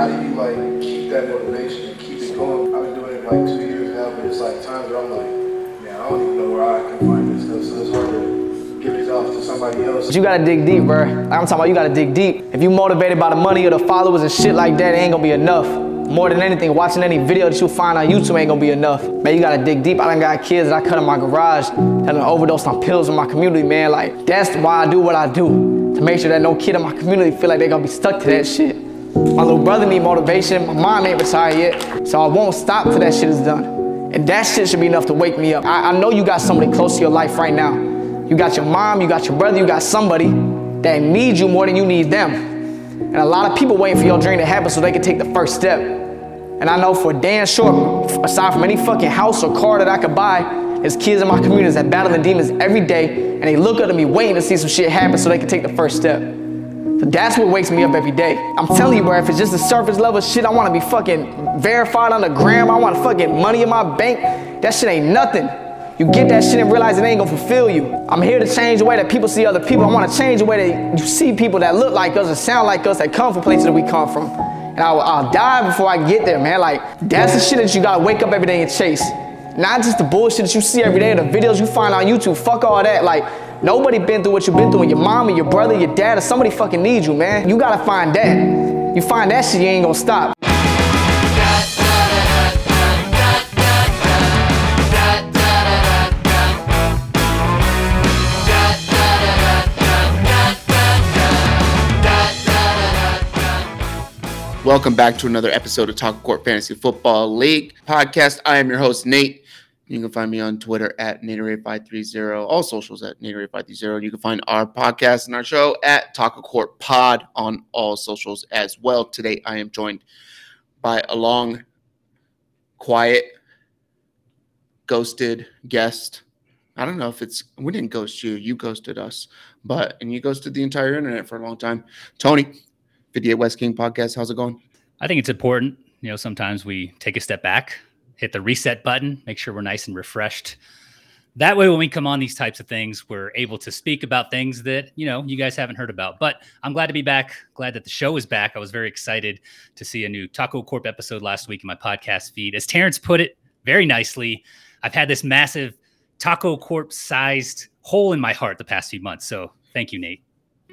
how do you like keep that motivation and keep it going? I've been doing it like two years now, but it's like times where I'm like, man, I don't even know where I can find this stuff, so it's hard to give off to somebody else. But you gotta dig deep, bro. Like I'm talking about, you gotta dig deep. If you motivated by the money or the followers and shit like that, it ain't gonna be enough. More than anything, watching any video that you find on YouTube ain't gonna be enough. Man, you gotta dig deep. I done got kids that I cut in my garage that done overdosed on pills in my community, man. Like, that's why I do what I do. To make sure that no kid in my community feel like they gonna be stuck to that shit. My little brother need motivation. My mom ain't retired yet. So I won't stop till that shit is done. And that shit should be enough to wake me up. I, I know you got somebody close to your life right now. You got your mom, you got your brother, you got somebody that needs you more than you need them. And a lot of people waiting for your dream to happen so they can take the first step. And I know for damn sure, aside from any fucking house or car that I could buy, there's kids in my communities that battle the demons every day, and they look up to me waiting to see some shit happen so they can take the first step. That's what wakes me up every day. I'm telling you, bro, if it's just the surface level shit, I wanna be fucking verified on the gram, I want to fucking money in my bank, that shit ain't nothing. You get that shit and realize it ain't gonna fulfill you. I'm here to change the way that people see other people. I wanna change the way that you see people that look like us and sound like us, that come from places that we come from. And I'll, I'll die before I get there, man. Like, that's the shit that you gotta wake up every day and chase. Not just the bullshit that you see every day, the videos you find on YouTube. Fuck all that. Like, nobody been through what you've been through. And your mom or your brother, your dad, or somebody fucking needs you, man. You gotta find that. You find that shit, you ain't gonna stop. Welcome back to another episode of Talk Court Fantasy Football League podcast. I am your host, Nate. You can find me on Twitter at Naderade530, all socials at Naderade530. You can find our podcast and our show at Talk Court Pod on all socials as well. Today, I am joined by a long, quiet, ghosted guest. I don't know if it's, we didn't ghost you, you ghosted us, but, and you ghosted the entire internet for a long time. Tony, 58 West King podcast. How's it going? I think it's important. You know, sometimes we take a step back, hit the reset button, make sure we're nice and refreshed. That way, when we come on these types of things, we're able to speak about things that, you know, you guys haven't heard about. But I'm glad to be back. Glad that the show is back. I was very excited to see a new Taco Corp episode last week in my podcast feed. As Terrence put it very nicely, I've had this massive Taco Corp sized hole in my heart the past few months. So thank you, Nate.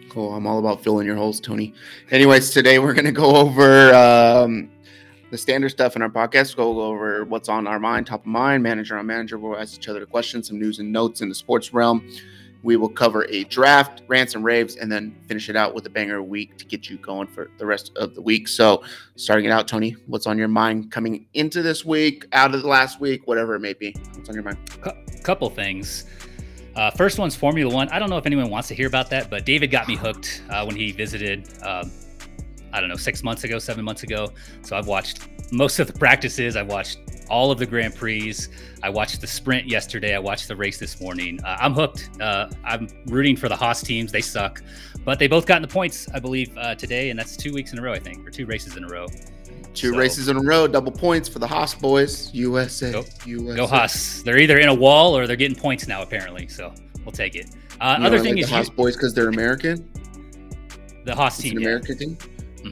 Cool. I'm all about filling your holes, Tony. Anyways, today we're going to go over um, the standard stuff in our podcast. Go over what's on our mind, top of mind, manager on manager. We'll ask each other the questions, some news and notes in the sports realm. We will cover a draft, rants and raves, and then finish it out with a banger week to get you going for the rest of the week. So, starting it out, Tony, what's on your mind coming into this week, out of the last week, whatever it may be? What's on your mind? C- couple things. Uh, first one's Formula One. I don't know if anyone wants to hear about that, but David got me hooked uh, when he visited. Um, I don't know, six months ago, seven months ago. So I've watched most of the practices. I've watched all of the Grand Prix. I watched the sprint yesterday. I watched the race this morning. Uh, I'm hooked. Uh, I'm rooting for the Haas teams. They suck, but they both got in the points, I believe, uh, today, and that's two weeks in a row, I think, or two races in a row. Two so, races in a row, double points for the Haas boys, USA. Go, USA. go Haas. They're either in a wall or they're getting points now, apparently. So we'll take it. Uh, other thing like is the Haas you, boys because they're American. The Haas It's team, an yeah. American team.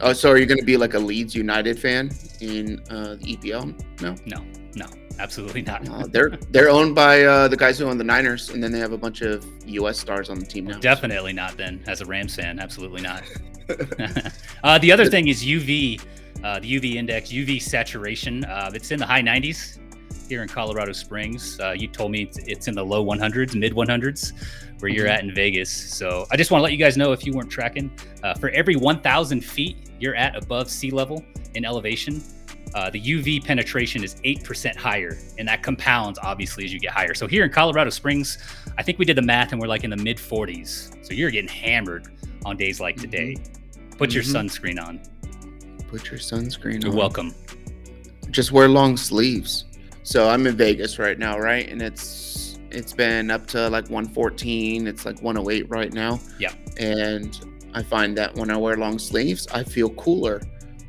Oh, so are you going to be like a Leeds United fan in uh, the EPL? No, No, no, absolutely not. uh, they're they're owned by uh, the guys who own the Niners, and then they have a bunch of U.S. stars on the team now. Definitely not. Then, as a Rams fan, absolutely not. uh, the other thing is UV, uh, the UV index, UV saturation. Uh, it's in the high 90s here in Colorado Springs. Uh, you told me it's, in the low 100s, mid 100s, where you're at in Vegas. So I just want to let you guys know if you weren't tracking, uh, for every 1,000 feet you're at above sea level in elevation, uh, the UV penetration is 8% higher, and that compounds obviously as you get higher. So here in Colorado Springs, I think we did the math and we're like in the mid 40s. So you're getting hammered on days like today. Put your Mhm. sunscreen on. Put your sunscreen on. You're on. welcome. Just wear long sleeves. So I'm in Vegas right now, right? And it's it's been up to like 114. It's like 108 right now. Yeah. And I find that when I wear long sleeves, I feel cooler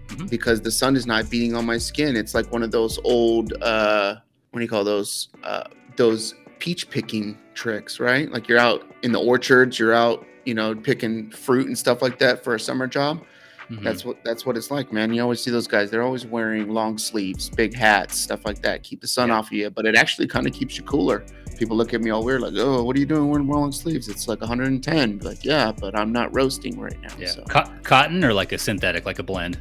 Mhm. because the sun is not beating on my skin. It's like one of those old uh what do you call those? Uh those peach picking tricks, right? Like you're out in the orchards, you're out, you know, picking fruit and stuff like that for a summer job. Mhm. That's what that's what it's like, man. You always see those guys. They're always wearing long sleeves, big hats, stuff like that. Keep the sun Yeah. off of you, but it actually kind of keeps you cooler. People look at me all weird, like, "Oh, what are you doing wearing long sleeves? It's like 110." Like, yeah, but I'm not roasting right now. yeah. So Co- cotton or like a synthetic, like a blend.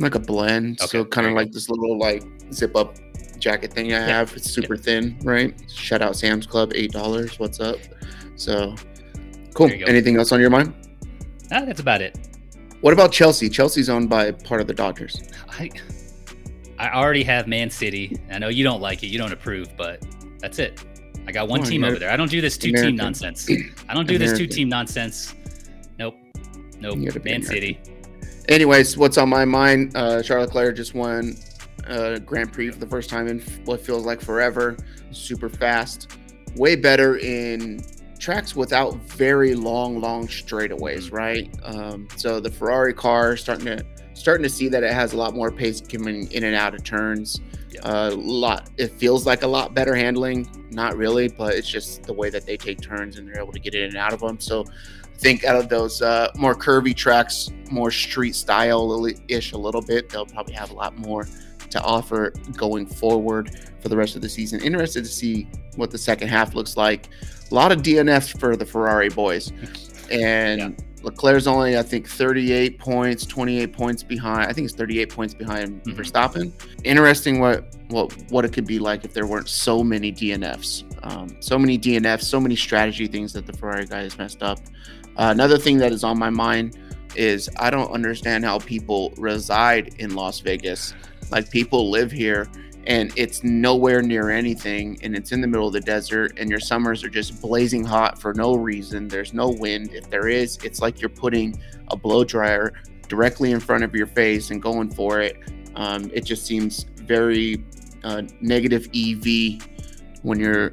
like a blend. Okay, so kind of like this little like zip up jacket thing I Yeah. have. It's super thin, right? Shout out Sam's Club, eight dollars. What's up? So cool. There you go. Anything else on your mind? Ah, that's about it. What about Chelsea? Chelsea's owned by part of the Dodgers. I I already have Man City. I know you don't like it, you don't approve, but that's it. I got one on, team over there. I don't do this two American. team nonsense. I don't do this two team nonsense. Nope. Nope. You gotta be Man American. City. Anyways, what's on my mind? Uh, Charles Leclerc just won uh, Grand Prix for the first time in what feels like forever. Super fast, way better in tracks without very long, long straightaways, right? Um, so the Ferrari car starting to starting to see that it has a lot more pace coming in and out of turns. Yeah. A lot. It feels like a lot better handling. Not really, but it's just the way that they take turns and they're able to get in and out of them. So I think out of those uh, more curvy tracks, more street style ish a little bit, they'll probably have a lot more to offer going forward for the rest of the season. Interested to see what the second half looks like. A lot of DNFs for the Ferrari boys. And Leclerc's only, I think, 38 points, 28 points behind. I think it's 38 points behind Mhm. Verstappen. Interesting what what what it could be like if there weren't so many DNFs. Um, so many DNFs, so many strategy things that the Ferrari guys messed up. Uh, another thing that is on my mind is I don't understand how people reside in Las Vegas. Like people live here and it's nowhere near anything and it's in the middle of the desert and your summers are just blazing hot for no reason. There's no wind. If there is, it's like you're putting a blow dryer directly in front of your face and going for it. Um, it just seems very uh, negative EV when you're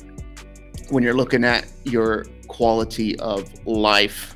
when you're looking at your quality of life.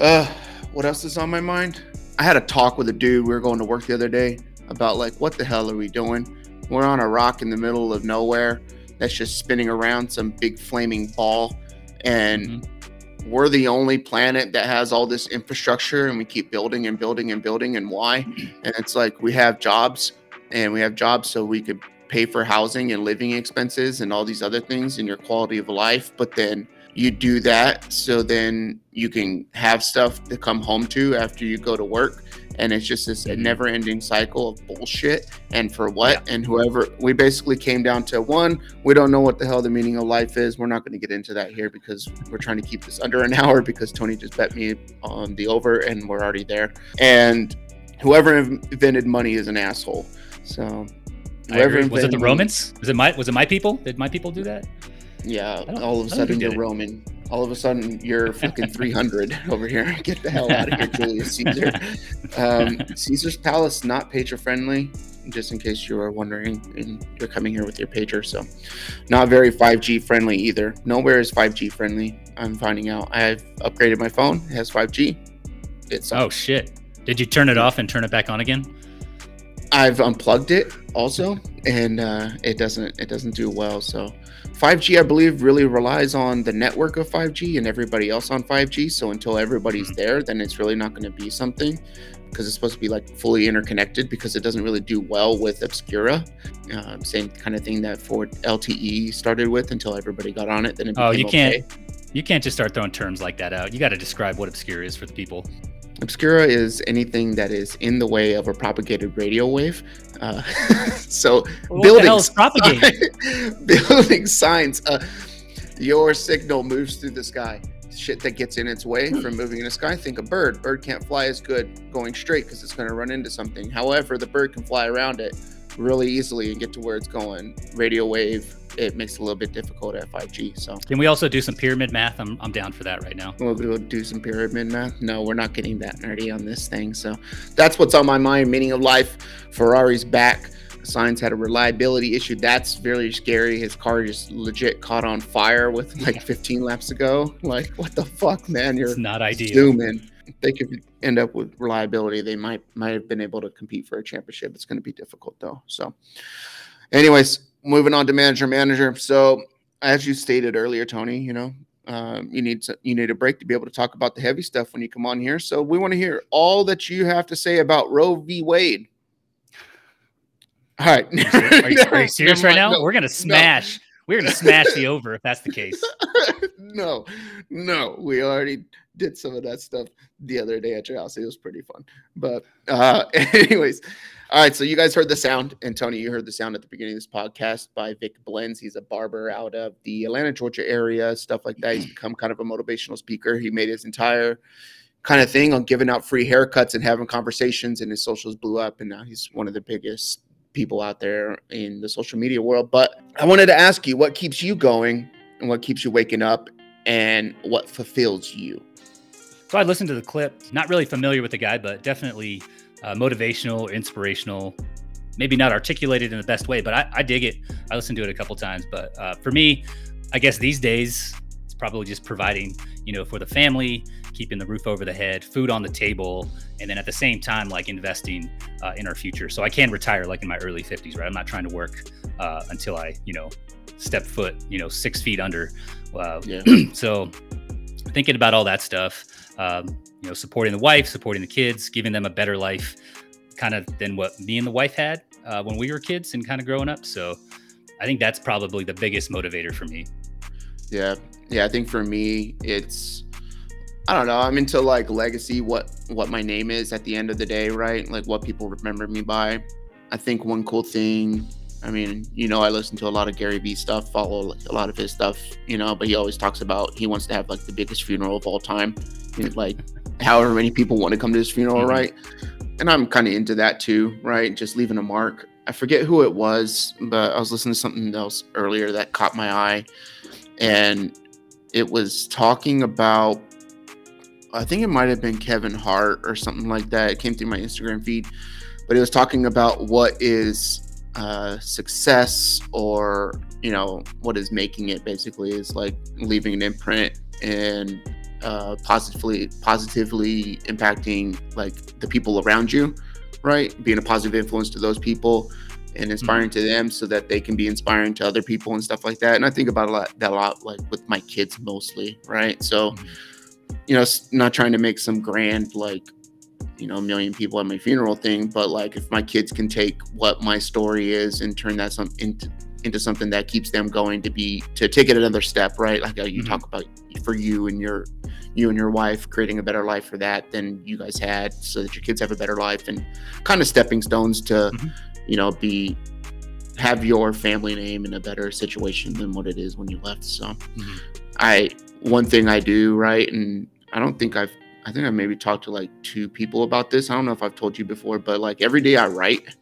Uh, what else is on my mind? I had a talk with a dude. We were going to work the other day about like, what the hell are we doing? We're on a rock in the middle of nowhere that's just spinning around some big flaming ball, and mm-hmm. we're the only planet that has all this infrastructure, and we keep building and building and building. And why? And it's like we have jobs, and we have jobs so we could pay for housing and living expenses and all these other things and your quality of life. But then you do that so then you can have stuff to come home to after you go to work and it's just this Mhm. never ending cycle of bullshit and for what and whoever we basically came down to one we don't know what the hell the meaning of life is we're not going to get into that here because we're trying to keep this under an hour because tony just bet me on the over and we're already there and whoever invented money is an asshole so. Was it the invented money- Romans? Was it my was it my people? Did my people do that? Yeah, all of a sudden you're. Roman. All of a sudden you're fucking 300 over here. Get the hell out of here, Julius Caesar. Um, Caesar's Palace not pager friendly, just in case you are wondering, and you're coming here with your pager. So, not very 5G friendly either. Nowhere is 5G friendly. I'm finding out. I've upgraded my phone. It has 5G. It's Oh shit! Did you turn it off and turn it back on again? I've unplugged it also, and uh, it doesn't it doesn't do well. So, 5G I believe really relies on the network of 5G and everybody else on 5G. So until everybody's there, then it's really not going to be something because it's supposed to be like fully interconnected because it doesn't really do well with Obscura. Uh, same kind of thing that Ford LTE started with until everybody got on it. Then it became Oh, you okay. can't. You can't just start throwing terms like that out. You got to describe what Obscura is for the people. Obscura is anything that is in the way of a propagated radio wave. Uh, so What buildings, the hell is building signs. Uh, your signal moves through the sky. Shit that gets in its way from moving in the sky. Think a bird. Bird can't fly as good going straight because it's going to run into something. However, the bird can fly around it really easily and get to where it's going. Radio wave, it makes it a little bit difficult at 5G. So Can we also do some pyramid math? I'm, I'm down for that right now. we'll do some pyramid math. No, we're not getting that nerdy on this thing. So that's what's on my mind. Meaning of life. Ferrari's back. Sainz had a reliability issue. That's very scary. His car just legit caught on fire with like 15 laps ago. Like, what the fuck, man? You're It's not ideal. zooming. They could end up with reliability, they might might have been able to compete for a championship. It's going to be difficult though. So, anyways, moving on to manager manager. So, as you stated earlier, Tony, you know, um, you need to, you need a break to be able to talk about the heavy stuff when you come on here. So we want to hear all that you have to say about Roe v. Wade. All right. Are you, are you serious right now? No, We're gonna smash. We're gonna smash the over if that's the case. no, no, we already did some of that stuff the other day at your house. It was pretty fun. But uh anyways, all right. So you guys heard the sound, and Tony, you heard the sound at the beginning of this podcast by Vic Blends. He's a barber out of the Atlanta, Georgia area, stuff like that. He's become kind of a motivational speaker. He made his entire kind of thing on giving out free haircuts and having conversations, and his socials blew up, and now he's one of the biggest people out there in the social media world. But I wanted to ask you what keeps you going and what keeps you waking up and what fulfills you. So I listened to the clip. Not really familiar with the guy, but definitely uh, motivational, inspirational. Maybe not articulated in the best way, but I, I dig it. I listened to it a couple times. But uh, for me, I guess these days it's probably just providing, you know, for the family, keeping the roof over the head, food on the table, and then at the same time, like investing uh, in our future. So I can retire like in my early 50s, right? I'm not trying to work uh, until I, you know, step foot, you know, six feet under. Uh, Yeah. so thinking about all that stuff um, you know supporting the wife supporting the kids giving them a better life kind of than what me and the wife had uh, when we were kids and kind of growing up so i think that's probably the biggest motivator for me Yeah. Yeah. I think for me, it's, I don't know. I'm into like legacy, what, what my name is at the end of the day, right? Like what people remember me by. I think one cool thing, I mean, you know, I listen to a lot of Gary Vee stuff, follow a lot of his stuff, you know, but he always talks about he wants to have like the biggest funeral of all time. Like, however many people want to come to his funeral, Mhm. right? And I'm kind of into that too, right? Just leaving a mark. I forget who it was, but I was listening to something else earlier that caught my eye. And it was talking about, I think it might have been Kevin Hart or something like that. It came through my Instagram feed, but it was talking about what is uh, success or, you know, what is making it basically is like leaving an imprint and uh, positively positively impacting like the people around you, right? Being a positive influence to those people and inspiring to them so that they can be inspiring to other people and stuff like that. And I think about a lot that a lot like with my kids mostly, right? So, Mhm. You know, not trying to make some grand like you know, a million people at my funeral thing, but like if my kids can take what my story is and turn that some into into something that keeps them going to be to take it another step, right? Like you Mhm. talk about for you and your you and your wife creating a better life for that than you guys had, so that your kids have a better life and kind of stepping stones to, Mhm. you know, be have your family name in a better situation than what it is when you left. So Mhm. I one thing I do right, and I don't think I've I think I maybe talked to like two people about this. I don't know if I've told you before, but like every day I write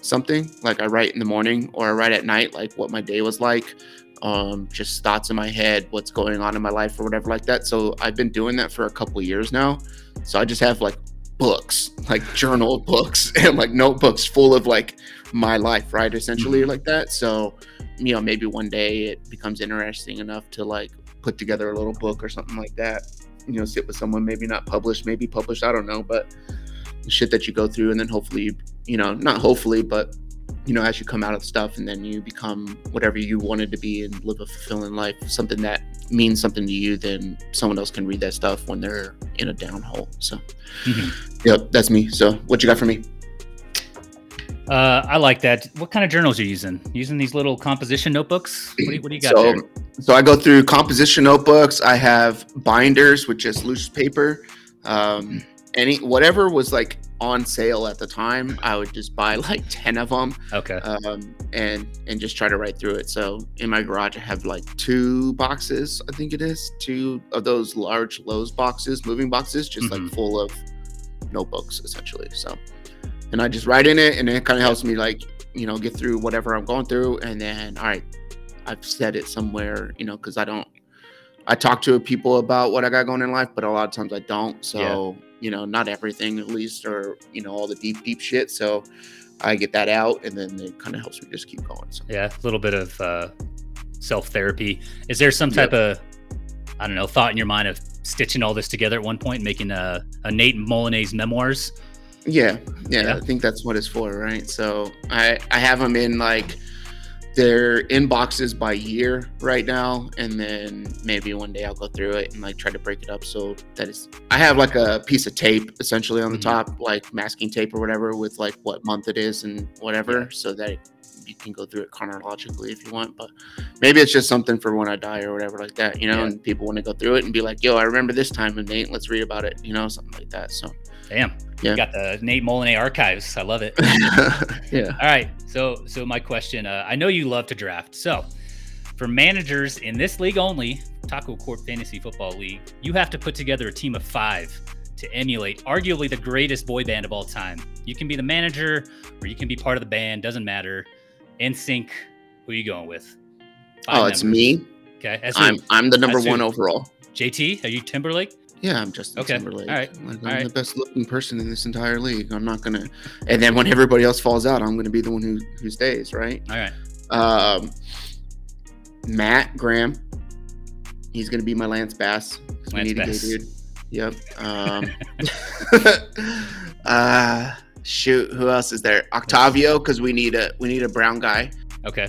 something. Like I write in the morning or I write at night, like what my day was like, um, just thoughts in my head, what's going on in my life or whatever like that. So I've been doing that for a couple of years now. So I just have like books, like journal books and like notebooks full of like my life, right? Essentially like that. So, you know, maybe one day it becomes interesting enough to like put together a little book or something like that. You know, sit with someone, maybe not published, maybe published, I don't know, but shit that you go through and then hopefully you, know, not hopefully, but you know, as you come out of stuff and then you become whatever you wanted to be and live a fulfilling life, something that means something to you, then someone else can read that stuff when they're in a down hole. So, Mhm. yep, that's me. So, what you got for me? Uh, I like that. What kind of journals are you using? Using these little composition notebooks? What do you, what do you got so, there? so I go through composition notebooks. I have binders with just loose paper. Um, any whatever was like on sale at the time, I would just buy like ten of them. Okay. um, and and just try to write through it. So in my garage, I have like two boxes, I think it is, two of those large Lowe's boxes, moving boxes, just Mhm. like full of notebooks essentially. So, and I just write in it, and it kind of helps me like you know get through whatever I'm going through, and then all right, I've said it somewhere, you know, because I don't. I talk to people about what I got going in life, but a lot of times I don't. So, you know, not everything at least, or, you know, all the deep, deep shit. So I get that out and then it kind of helps me just keep going. So, Yeah, a little bit of uh, self therapy. Is there some Yep. type of, I don't know, thought in your mind of stitching all this together at one point, making a, a Nate Molinese memoirs? Yeah, yeah, Yeah. I think that's what it's for. Right. So I, I have them in like, their inboxes by year right now, and then maybe one day I'll go through it and like try to break it up so that it's. I have like a piece of tape essentially on the Mhm. top, like masking tape or whatever, with like what month it is and whatever, so that it, you can go through it chronologically if you want. But maybe it's just something for when I die or whatever like that, you know. Yeah. And people want to go through it and be like, "Yo, I remember this time, and Nate, let's read about it," you know, something like that. So Damn. Yeah. You got the Nate Molinay archives. I love it. yeah. All right. So so my question, uh, I know you love to draft. So for managers in this league only, Taco Court Fantasy Football League, you have to put together a team of five to emulate arguably the greatest boy band of all time. You can be the manager or you can be part of the band, doesn't matter. NSYNC, who are you going with? Five Oh, it's me. Okay. I'm I'm the number That's who? one overall. JT, are you Timberlake? Yeah, I'm Justin Okay, Timberlake. all right, Like, I'm all right. the best looking person in this entire league. I'm not gonna. And then when everybody else falls out, I'm gonna be the one who who stays, right? All right. Um, Matt Graham. He's gonna be my Lance Bass. 'cause we Lance need a gay Bass. dude. Yep. Um, uh, shoot, who else is there? Octavio, because we need a we need a brown guy. Okay.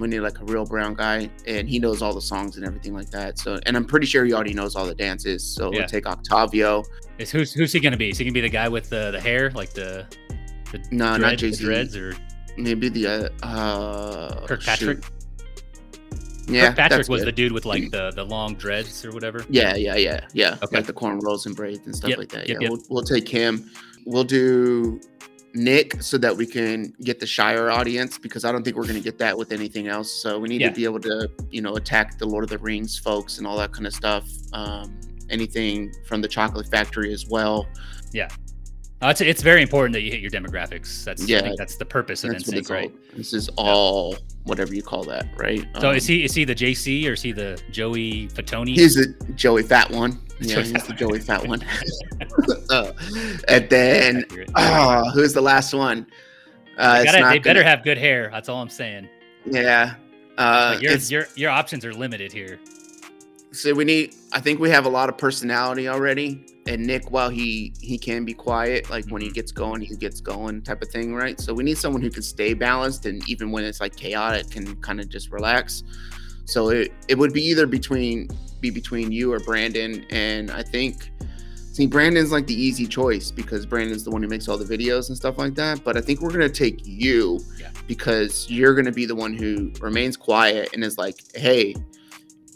We need like a real brown guy, and he knows all the songs and everything like that. So, and I'm pretty sure he already knows all the dances. So Yeah. we'll take Octavio. Is who's who's he gonna be? Is he gonna be the guy with the, the hair, like the the No, dread- not JC. dreads, or Maybe the uh, uh Kirkpatrick? shoot. Yeah, Kirkpatrick was good. the dude with like the the long dreads or whatever. Yeah, yeah, yeah, yeah. Okay. Like the cornrows and braids and stuff Yep, like that. yep, yeah, yep. We'll, we'll take him. We'll do Nick so that we can get the Shire audience because I don't think we're going to get that with anything else. So we need Yeah. to be able to, you know, attack the Lord of the Rings folks and all that kind of stuff. Um, anything from the Chocolate Factory as well. Uh, it's it's very important that you hit your demographics. That's I Yeah. think that's the purpose of NSYNC, right? This is all whatever you call that, right? So Um, is he is he the JC or is he the Joey Fatone? He's the Joey Fat one. Yeah, Joey he's Fat the. Joey Fat one. Uh, and then, oh, who's the last one? Uh, they gotta- they better have good hair. That's all I'm saying. Yeah. Uh, Like your it's, your your options are limited here. So we need. I think we have a lot of personality already. And Nick, while he he can be quiet, like when he mm-hmm. gets going, he gets going, type of thing, right? So we need someone who can stay balanced, and even when it's like chaotic, can kind of just relax. So it it would be either between be between you or Brandon, and I think. See, Brandon's like the easy choice because Brandon's the one who makes all the videos and stuff like that. But I think we're gonna take you Yeah. because you're gonna be the one who remains quiet and is like, "Hey,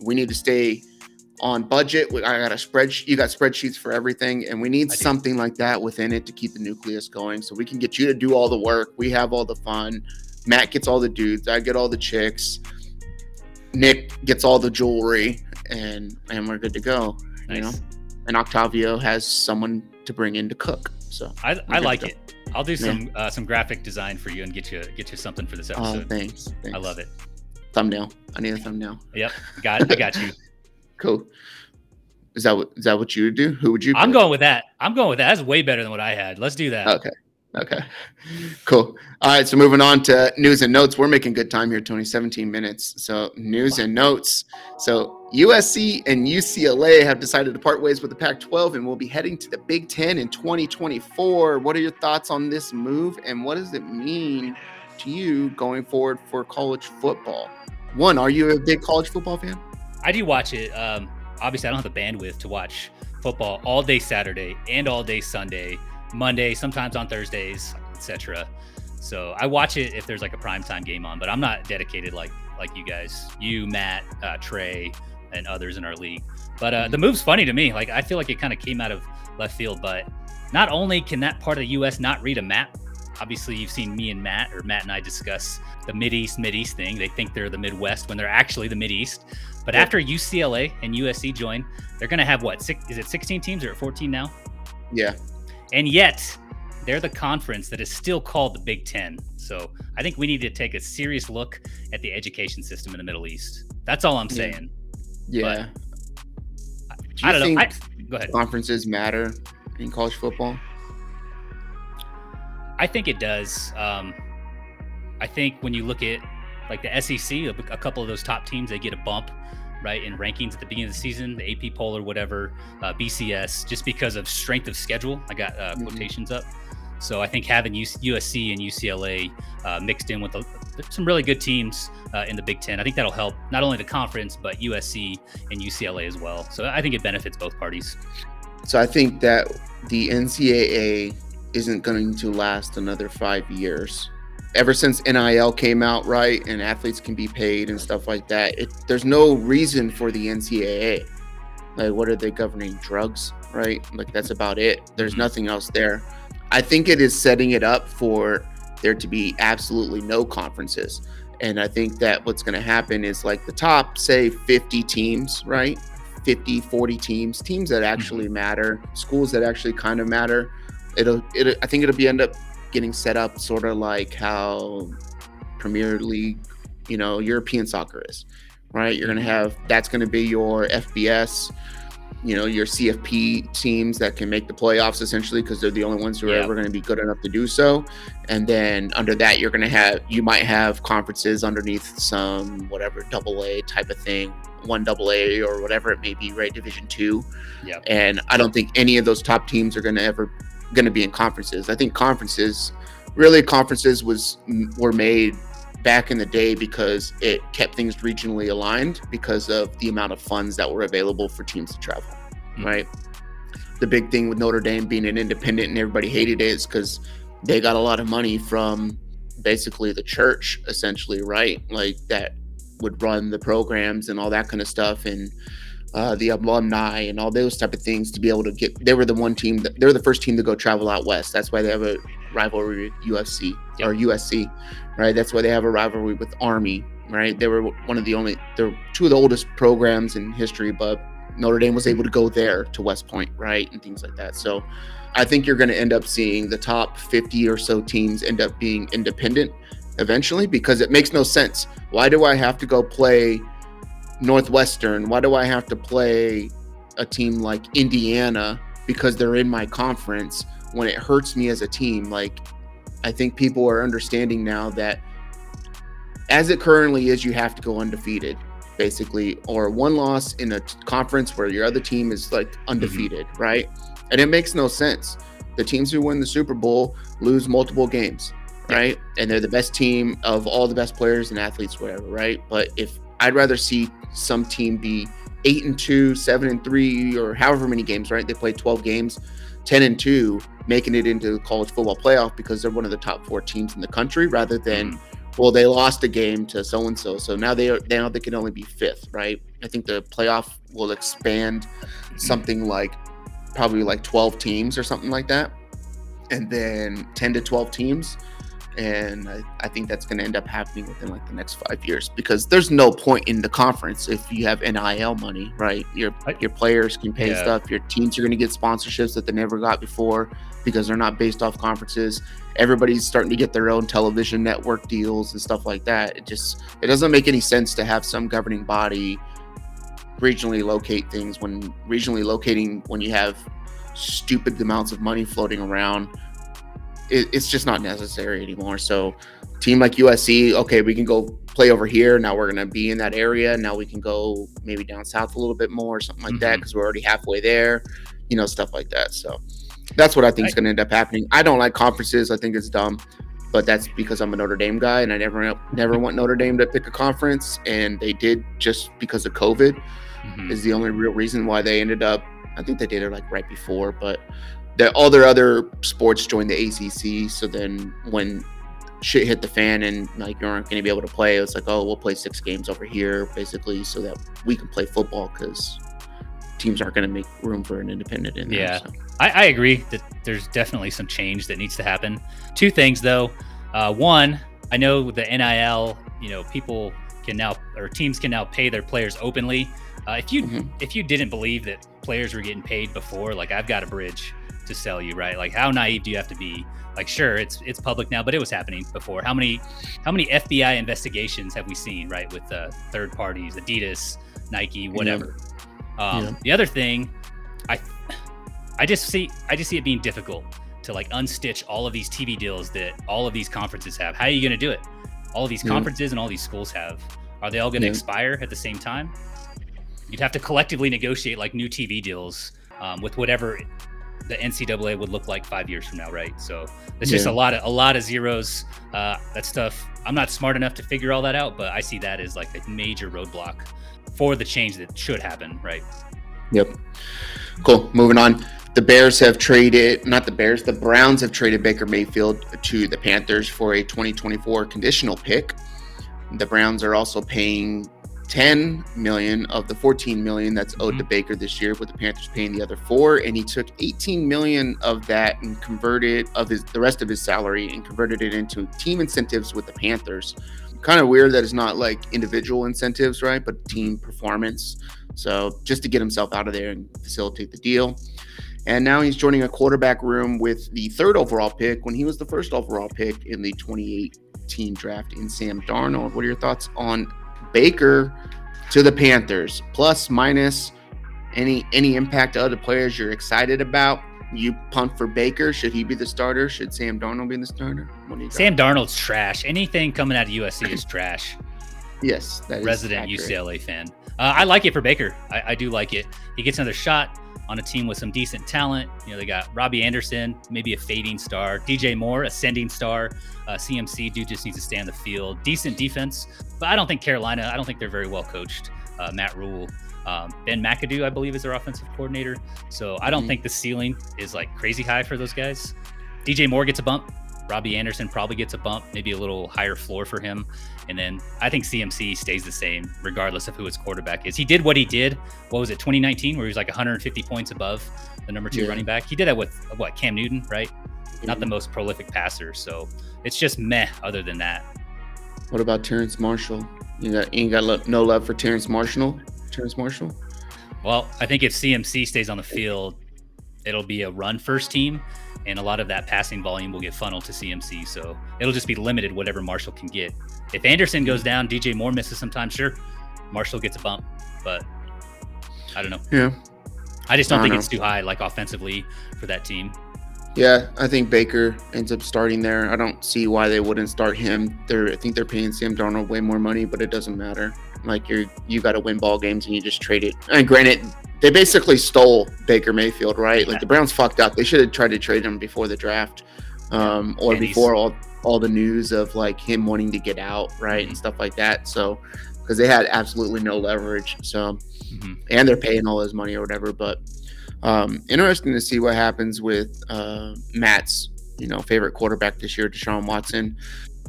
we need to stay on budget. We- I got a spreadsheet. You got spreadsheets for everything, and we need something like that within it to keep the nucleus going, so we can get you to do all the work. We have all the fun. Matt gets all the dudes. I get all the chicks. Nick gets all the jewelry, and and we're good to go. You know, Nice. and Octavio has someone to bring in to cook. So I, I like it. I'll do some uh, some graphic design for you and get you get you something for this oh, episode. thanks, thanks. I love it. Thumbnail. I need a thumbnail. Yep, got it. I got you. Cool. Is that what is that what you would do? Who would you? I'm going with that. I'm going with that. That's way better than what I had. Let's do that. Okay. Okay. Cool. All right. So moving on to news and notes. We're making good time here, Tony. 17 minutes. So news and notes. So USC and UCLA have decided to part ways with the Pac 12 and will be heading to the Big Ten in 2024. What are your thoughts on this move and what does it mean to you going forward for college football? One, are you a big college football fan? I do watch it. Um, obviously, I don't have the bandwidth to watch football all day Saturday and all day Sunday, Monday, sometimes on Thursdays, etc. So I watch it if there's like a primetime game on, but I'm not dedicated like like you guys, you, Matt, uh, Trey, and others in our league. But uh, the move's funny to me. Like I feel like it kind of came out of left field. But not only can that part of the U.S. not read a map, obviously you've seen me and Matt or Matt and I discuss the Mid East Mid East thing. They think they're the Midwest when they're actually the Mid East. But Yep. after UCLA and USC join, they're going to have what? Six, is it 16 teams or at 14 now? Yeah. And yet, they're the conference that is still called the Big Ten. So I think we need to take a serious look at the education system in the Middle East. That's all I'm Yeah. saying. Yeah. Do I you don't know. I, think go ahead. conferences matter in college football? I think it does. Um, I think when you look at like the SEC, a, a couple of those top teams, they get a bump, right, in rankings at the beginning of the season, the AP poll or whatever, uh, BCS, just because of strength of schedule. I got uh, Mhm. quotations up. So I think having USC and UCLA uh, mixed in with a, some really good teams uh, in the Big Ten, I think that'll help not only the conference but USC and UCLA as well. So I think it benefits both parties. So I think that the NCAA isn't going to last another five years. Ever since NIL came out, right, and athletes can be paid and stuff like that, it, there's no reason for the NCAA. Like, what are they governing? Drugs, right? Like, that's about it. There's mm-hmm. nothing else there. I think it is setting it up for there to be absolutely no conferences. And I think that what's going to happen is like the top, say, 50 teams, right? 50, 40 teams, teams that actually mm-hmm. matter, schools that actually kind of matter. It'll, it I think it'll be end up getting set up sort of like how Premier League, you know, European soccer is, right? You're going to mm-hmm. have that's going to be your FBS, you know, your CFP teams that can make the playoffs essentially because they're the only ones who are ever going to be good enough to do so. And then under that, you're going to have, you might have conferences underneath some whatever double A type of thing, one double A or whatever it may be, right? Division two. Yeah. And I don't think any of those top teams are going to ever going to be in conferences. I think conferences, really, conferences was were made back in the day because it kept things regionally aligned because of the amount of funds that were available for teams to travel. Mm-hmm. Right. The big thing with Notre Dame being an independent and everybody hated it is because they got a lot of money from basically the church, essentially, right? Like that would run the programs and all that kind of stuff. And uh, the alumni and all those type of things to be able to get. They were the one team that they're the first team to go travel out west. That's why they have a rivalry with UFC yep. or USC, right? That's why they have a rivalry with Army, right? They were one of the only. They're two of the oldest programs in history, but Notre Dame was able to go there to West Point, right, and things like that. So. I think you're going to end up seeing the top 50 or so teams end up being independent eventually because it makes no sense. Why do I have to go play Northwestern? Why do I have to play a team like Indiana because they're in my conference when it hurts me as a team? Like, I think people are understanding now that as it currently is, you have to go undefeated, basically, or one loss in a conference where your other team is like mm-hmm. undefeated, mm-hmm. right? And it makes no sense. The teams who win the Super Bowl lose multiple games, right? And they're the best team of all the best players and athletes, whatever, right? But if I'd rather see some team be eight and two, seven and three, or however many games, right? They play 12 games, 10 and two, making it into the college football playoff because they're one of the top four teams in the country rather than, mm-hmm. well, they lost a game to so and so. So now they are, now they can only be fifth, right? I think the playoff will expand something like probably like 12 teams or something like that. And then 10 to 12 teams and I, I, think that's going to end up happening within like the next five years because there's no point in the conference if you have NIL money, right? Your your players can pay yeah. stuff. Your teams are going to get sponsorships that they never got before because they're not based off conferences. Everybody's starting to get their own television network deals and stuff like that. It just it doesn't make any sense to have some governing body regionally locate things when regionally locating when you have stupid amounts of money floating around it, it's just not necessary anymore. So, team like USC, okay, we can go play over here. Now we're gonna be in that area. Now we can go maybe down south a little bit more, something like mm-hmm. that, because we're already halfway there. You know, stuff like that. So that's what I think is going to end up happening. I don't like conferences. I think it's dumb, but that's because I'm a Notre Dame guy, and I never never want Notre Dame to pick a conference, and they did just because of COVID. Mm-hmm. Is the only real reason why they ended up. I think they did it like right before, but that all their other sports joined the ACC. So then when shit hit the fan and like you aren't going to be able to play, it's like, oh, we'll play six games over here, basically, so that we can play football because teams aren't going to make room for an independent in there. Yeah, so. I, I, agree that there's definitely some change that needs to happen. Two things though. Uh, one, I know the NIL, you know, people can now or teams can now pay their players openly. Uh, if you mm-hmm. if you didn't believe that players were getting paid before, like I've got a bridge to sell you, right? Like how naive do you have to be? Like sure, it's it's public now, but it was happening before. How many how many FBI investigations have we seen, right, with uh, third parties, Adidas, Nike, whatever. Yeah. Um, yeah. The other thing, I I just see I just see it being difficult to like unstitch all of these TV deals that all of these conferences have. How are you going to do it? All of these conferences and all these schools have. Are they all going to expire at the same time? You'd have to collectively negotiate like new TV deals um, with whatever the NCAA would look like five years from now, right? So it's just a lot of a lot of zeros. Uh, that stuff. I'm not smart enough to figure all that out, but I see that as like a major roadblock for the change that should happen, right? Yep. Cool. Moving on. The Bears have traded, not the Bears, the Browns have traded Baker Mayfield to the Panthers for a 2024 conditional pick. The Browns are also paying 10 million of the 14 million that's owed Mhm. to Baker this year, with the Panthers paying the other four. And he took 18 million of that and converted of his the rest of his salary and converted it into team incentives with the Panthers. Kind of weird that it's not like individual incentives, right? But team performance. So just to get himself out of there and facilitate the deal. And now he's joining a quarterback room with the third overall pick when he was the first overall pick in the 2018 draft in Sam Darnold. What are your thoughts on Baker to the Panthers? Plus, minus, any any impact to other players you're excited about? You punt for Baker. Should he be the starter? Should Sam Darnold be the starter? Sam Darnold's trash. Anything coming out of USC is trash. yes, Resident. UCLA fan. Uh, I like it for Baker. I, I do like it. He gets another shot on a team with some decent talent. You know, they got Robbie Anderson, maybe a fading star, DJ Moore, ascending star. Uh, CMC dude just needs to stay on the field. Decent defense, but I don't think Carolina. I don't think they're very well coached. Uh, Matt Rhule, um, Ben McAdoo, I believe, is their offensive coordinator. So I don't Mhm. think the ceiling is like crazy high for those guys. DJ Moore gets a bump. Robbie Anderson probably gets a bump, maybe a little higher floor for him. And then I think CMC stays the same regardless of who his quarterback is. He did what he did. What was it, 2019, where he was like 150 points above the number two Yeah. running back? He did that with what, Cam Newton, right? Not the most prolific passer. So it's just meh other than that. What about Terrence Marshall? You got you ain't got lo- no love for Terrence Marshall? Terrence Marshall? Well, I think if CMC stays on the field, it'll be a run first team, and a lot of that passing volume will get funneled to CMC. So it'll just be limited whatever Marshall can get. If Anderson goes down, DJ Moore misses sometimes, sure, Marshall gets a bump, but I don't know. Yeah. I just don't I think don't it's too high, like offensively, for that team. Yeah, I think Baker ends up starting there. I don't see why they wouldn't start him. They're I think they're paying Sam Darnold way more money, but it doesn't matter. Like you're you got to win ball games and you just trade it. And granted, they basically stole Baker Mayfield, right? Like the Browns fucked up. They should have tried to trade him before the draft, um, or And before all all the news of like him wanting to get out, right, Mhm. and stuff like that. So because they had absolutely no leverage. So Mhm. and they're paying all his money or whatever. But um, interesting to see what happens with uh, Matt's, you know, favorite quarterback this year, Deshaun Watson,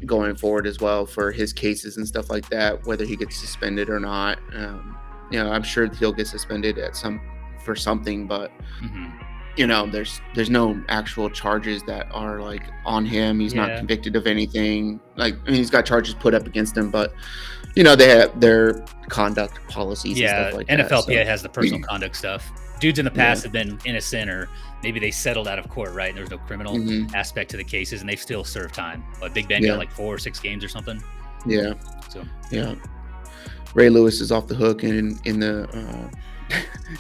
going forward as well for his cases and stuff like that, whether he gets suspended or not. Um, you know, I'm sure he'll get suspended at some for something, but Mhm. you know, there's there's no actual charges that are like on him. He's not convicted of anything. Like I mean, he's got charges put up against him, but you know, they have their conduct policies and Yeah, stuff like NFLPA that. so- has the personal conduct stuff. Dudes in the past Yeah. have been innocent, or maybe they settled out of court, right? And there's no criminal Mhm. aspect to the cases, and they still serve time. But Big Ben Yeah. got like four or six games or something. Yeah. So Yeah. Ray Lewis is off the hook in in the uh,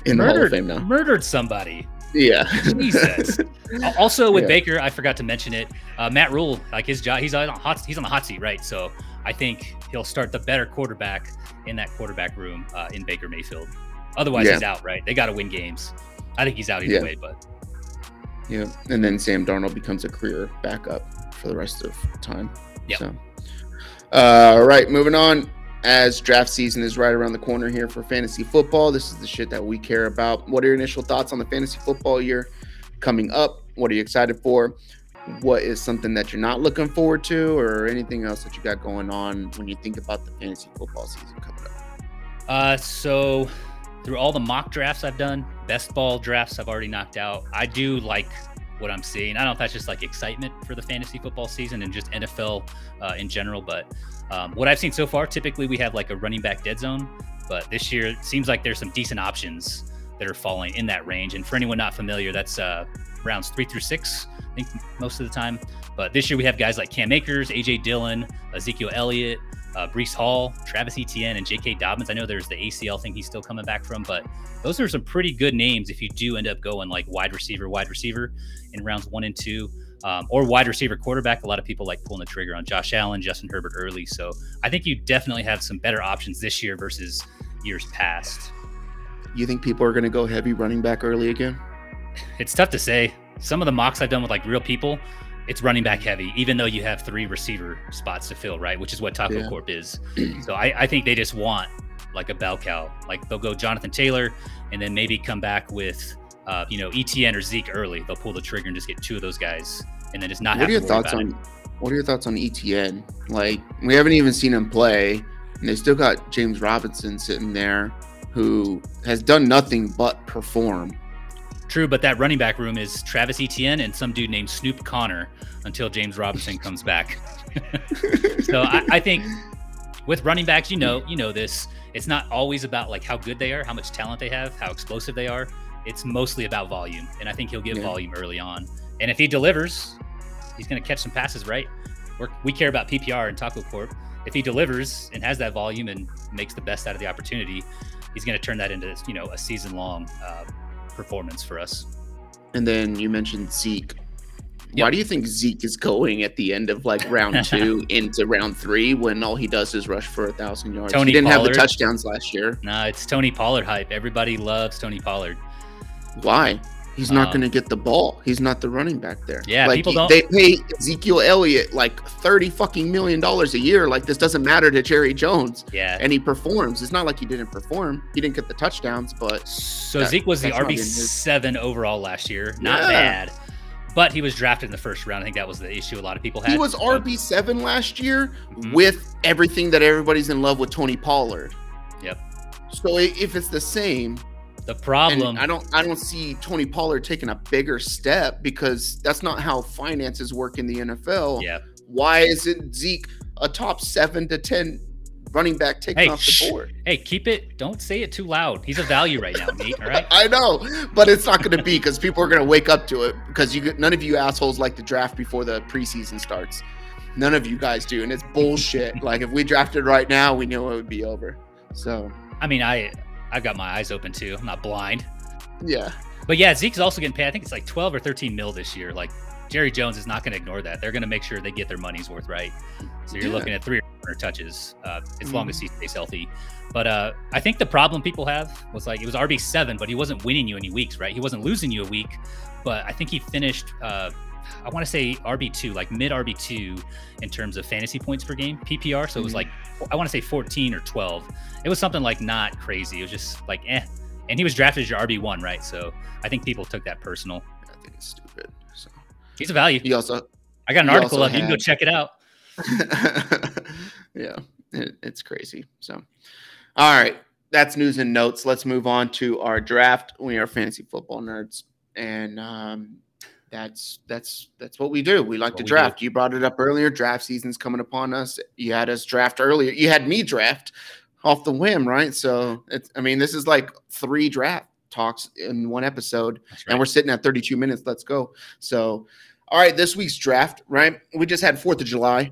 in the Hall of murdered, Fame now. murdered somebody. Yeah. Jesus. Also with Yeah. Baker, I forgot to mention it. Uh, Matt Rhule, like his job, he's on hot, he's on the hot seat, right? So I think he'll start the better quarterback in that quarterback room uh, in Baker Mayfield. Otherwise, Yeah. he's out, right? They got to win games. I think he's out either Yeah. way, but yeah. And then Sam Darnold becomes a career backup for the rest of time. Yep. So uh, all right, moving on. As draft season is right around the corner here for fantasy football, this is the shit that we care about. What are your initial thoughts on the fantasy football year coming up? What are you excited for? What is something that you're not looking forward to, or anything else that you got going on when you think about the fantasy football season coming up? Uh, so through all the mock drafts I've done, best ball drafts I've already knocked out. I do like what I'm seeing. I don't know if that's just like excitement for the fantasy football season and just NFL uh, in general, but um, what I've seen so far, typically we have like a running back dead zone, but this year it seems like there's some decent options that are falling in that range. And for anyone not familiar, that's uh, rounds three through six, I think most of the time. But this year we have guys like Cam Akers, AJ Dillon, Ezekiel Elliott, uh, Breece Hall, Travis Etienne, and J.K. Dobbins. I know there's the ACL thing he's still coming back from, but those are some pretty good names if you do end up going like wide receiver, wide receiver in rounds one and two, um, or wide receiver quarterback. A lot of people like pulling the trigger on Josh Allen, Justin Herbert early. So I think you definitely have some better options this year versus years past. You think people are going to go heavy running back early again? it's tough to say. Some of the mocks I've done with like real people, it's running back heavy, even though you have three receiver spots to fill, right? Which is what Taco Yeah. Corp is. so I, I think they just want like a bell cow. Like they'll go Jonathan Taylor and then maybe come back with, uh, you know, Etienne or Zeke early. They'll pull the trigger and just get two of those guys and then just not What have are your thoughts on it. what are your thoughts on Etienne? Like we haven't even seen him play, and they still got James Robinson sitting there, who has done nothing but perform. True, but that running back room is Travis Etienne and some dude named Snoop Conner until James Robinson comes back. so I, I think with running backs, you know, you know this. It's not always about like how good they are, how much talent they have, how explosive they are. It's mostly about volume, and I think he'll get Yeah. volume early on. And if he delivers, he's going to catch some passes, right? We're, we care about PPR and Taco Court. If he delivers and has that volume and makes the best out of the opportunity, he's going to turn that into you know a season long uh, performance for us. And then you mentioned Zeke. Yep. Why do you think Zeke is going at the end of like round two into round three when all he does is rush for a thousand yards? Tony he didn't have the touchdowns last year. Nah, it's Tony Pollard hype. Everybody loves Tony Pollard. Why? He's not Um, going to get the ball. He's not the running back there. Yeah, like people don't- They pay Ezekiel Elliott like thirty fucking million dollars a year. Like this doesn't matter to Jerry Jones, Yeah. and he performs. It's not like he didn't perform. He didn't get the touchdowns, but So that- Zeke was the RB seven overall last year. Not Yeah. bad, but he was drafted in the first round. I think that was the issue a lot of people had. he was So- RB seven last year Mhm. with everything that everybody's in love with Tony Pollard. Yep. So if it's the same, The and problem. I don't, I don't see Tony Pollard taking a bigger step because that's not how finances work in the NFL. yeah. Why isn't Zeke a top seven to ten running back taken Hey, off the shh. board? Hey, keep it. Don't say it too loud. He's a value right now, Nate. All right. I know, but it's not going to be because people are going to wake up to it because you none of you assholes like to draft before the preseason starts. None of you guys do, and it's bullshit. like if we drafted right now, we knew it would be over. So I mean, I I've got my eyes open too. I'm not blind. yeah, But yeah, Zeke's also getting paid. I think it's like 12 or 13 mil this year. Like Jerry Jones is not going to ignore that. They're going to make sure they get their money's worth, right? So you're Yeah. looking at three or four touches uh, as long as he stays healthy. But uh, I think the problem people have was like it was RB seven, but he wasn't winning you any weeks, right? He wasn't losing you a week, but I think he finished. Uh, I want to say RB two, like mid RB two, in terms of fantasy points per game PPR. So it was Mhm. like I want to say 14 or 12. It was something like not crazy. It was just like eh. And he was drafted as your RB one, right? So I think people took that personal. I think it's stupid. So He's a value. he also, I got an article up. You can go check it out. yeah, it, it's crazy. So, all right, that's news and notes. Let's move on to our draft. We are fantasy football nerds, and um, that's that's that's what we do. We like What to draft. You brought it up earlier. Draft season's coming upon us. You had us draft earlier. You had me draft off the whim, right? So, it's, I mean, this is like three draft talks in one episode That's and we're sitting at 32 minutes. Let's go. So, all right, this week's draft, right? We just had Fourth of July,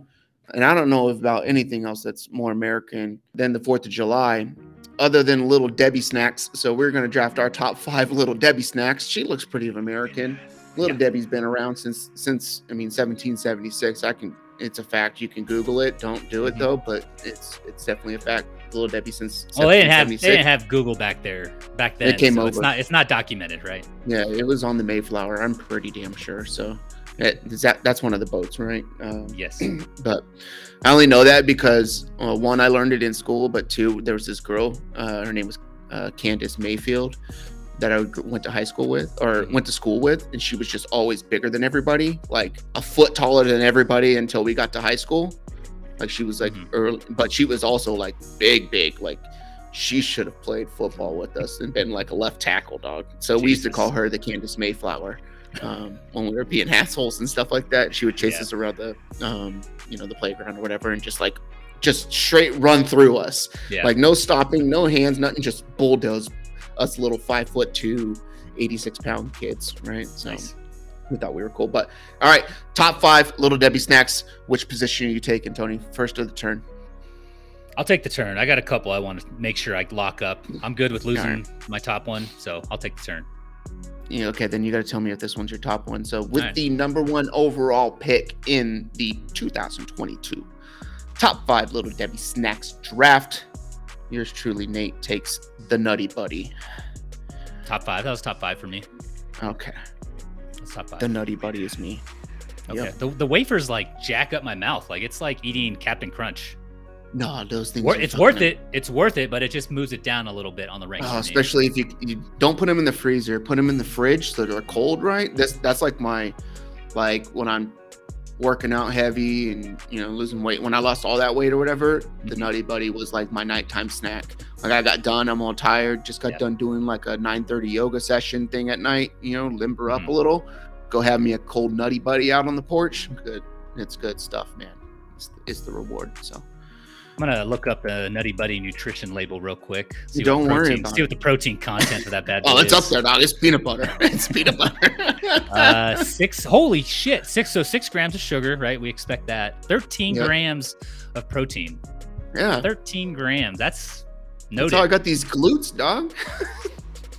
and I don't know about anything else that's more American than the Fourth of July, other than Little Debbie snacks. So we're gonna draft our top five Little Debbie snacks. She looks pretty American. Little Yeah. Debbie's been around since since I mean 1776. I can. It's a fact. You can Google it. Don't do it Mhm. though, but it's it's definitely a fact. Little Debbie since Well, they didn't have they didn't have Google back there back then. It came so It's not it's not documented, right? Yeah, it was on the Mayflower. I'm pretty damn sure. So it, that that's one of the boats, right? Um, Yes. but I only know that because uh, one, I learned it in school, but two, there was this girl. Uh, her name was uh, Candace Mayfield that I went to high school with or went to school with, and she was just always bigger than everybody, like a foot taller than everybody until we got to high school. Like she was like Mhm. early, but she was also like big, big. Like she should have played football with us and been like a left tackle dog. So we used to call her the Candace Mayflower um, when we were being assholes and stuff like that. She would chase Yeah. us around the, um, you know, the playground or whatever, and just like, just straight run through us, Yeah. like no stopping, no hands, nothing, just bulldoze us little five foot two, 86 pound kids, right? So Nice. we thought we were cool. But all right, top five little Debbie snacks. Which position are you taking, Tony? First of the turn. I'll take the turn. I got a couple I want to make sure I lock up. I'm good with losing Alright. my top one, so I'll take the turn. Yeah, okay, then you got to tell me if this one's your top one. So, with Alright. the number one overall pick in the 2022 top five Little Debbie Snacks draft, yours truly, Nate, takes the Nutty Buddy. Top five. That was top five for me. Okay. That's top five. The Nutty Buddy is me. okay. yep. The, the wafers like jack up my mouth. Like it's like eating Captain Crunch. No, those things. Wor- it's worth it. It's worth it, but it just moves it down a little bit on the ranking. Oh, especially if you, you don't put them in the freezer, put them in the fridge so they're cold, right? That's that's like my like when I'm working out heavy and you know losing weight. When I lost all that weight or whatever, the Mhm. Nutty Buddy was like my nighttime snack. Like I got done, I'm all tired, just got Yep. done doing like a 9:30 yoga session thing at night. You know, limber up Mhm. a little. Go have me a cold Nutty Buddy out on the porch. Good, it's good stuff, man. It's, it's the reward. So. I'm gonna look up the Nutty Buddy nutrition label real quick. See Don't the worry about See what the protein content of that bad. Oh, it's up there, dog. It's peanut butter. It's peanut butter. uh, six. Holy shit! Six. So six grams of sugar, right? We expect that. Thirteen Yep. grams of protein. yeah. Thirteen grams. That's no. That's noted. how I got these glutes, dog.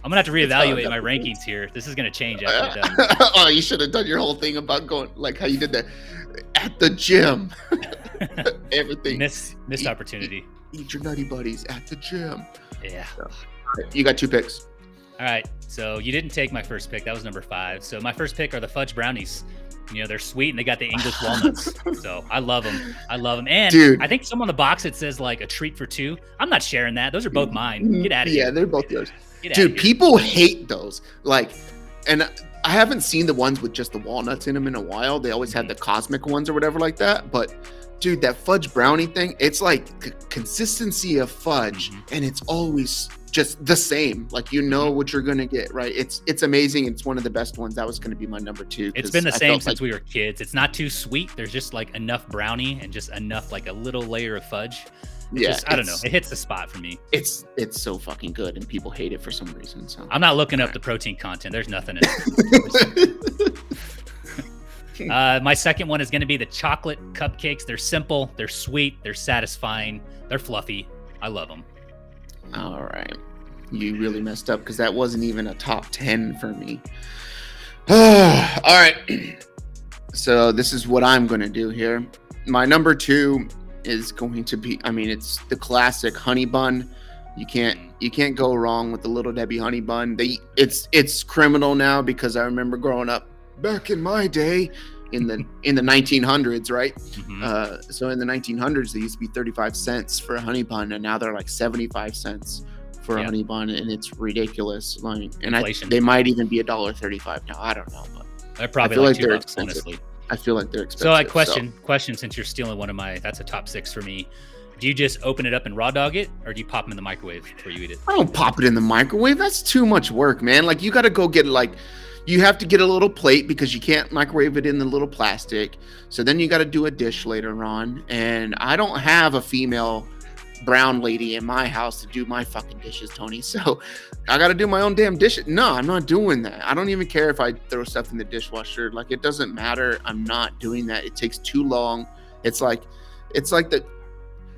I'm gonna have to reevaluate my rankings here. This is gonna change after I'm oh, you should have done your whole thing about going like how you did that at the gym. Everything. Miss missed Eat- opportunity. Eat your nutty buddies at the gym. Yeah. You got two picks. All right. So you didn't take my first pick. That was number five. So my first pick are the fudge brownies. You know, they're sweet and they got the English walnuts. so I love them. I love them. And Dude. I think some on the box it says like a treat for two. I'm not sharing that. Those are both mine. Mm-hmm. Get out of Yeah, here. Yeah, they're both yours. Dude, people hate those. Like, and I haven't seen the ones with just the walnuts in them in a while. They always have mm-hmm. the cosmic ones or whatever like that. But dude, that fudge brownie thing, it's like c- consistency of fudge, Mhm. and it's always just the same. Like you know Mm-hmm. what you're gonna get, right? It's it's amazing. It's one of the best ones. That was gonna be my number two. It's been the I same since like- we were kids. It's not too sweet. There's just like enough brownie and just enough like a little layer of fudge. It's yeah, just, I don't know. It hits the spot for me. It's it's so fucking good, and people hate it for some reason. So I'm not looking up the protein content. There's nothing in it. Uh, my second one is going to be the chocolate cupcakes. They're simple, they're sweet, they're satisfying, they're fluffy. I love them. All right. You really messed up because that wasn't even a top 10 for me. All right. So, this is what I'm going to do here. My number two is going to be I mean, it's the classic honey bun. You can't you can't go wrong with the little Debbie honey bun. They it's it's criminal now because I remember growing up back in my day in the in the 1900s, right? Mhm. Uh, so in the 1900s, they used to be 35 cents for a honey bun, and now they're like 75 cents for a honey bun, and it's ridiculous. Like, and I, they might even be a dollar 35 now. I don't know, but They're probably feel like, like they're bucks, expensive. honestly. I feel like they're expensive. So, I question question since you're stealing one of my. That's a top six for me. Do you just open it up and raw dog it, or do you pop them in the microwave before you eat it? I don't pop it in the microwave. That's too much work, man. Like you got to go get like, you have to get a little plate because you can't microwave it in the little plastic. So then you got to do a dish later on, and I don't have a female brown lady in my house to do my fucking dishes, Tony. So I got to do my own damn dishes. No, I'm not doing that. I don't even care if I throw stuff in the dishwasher. Like it doesn't matter. I'm not doing that. It takes too long. It's like, it's like the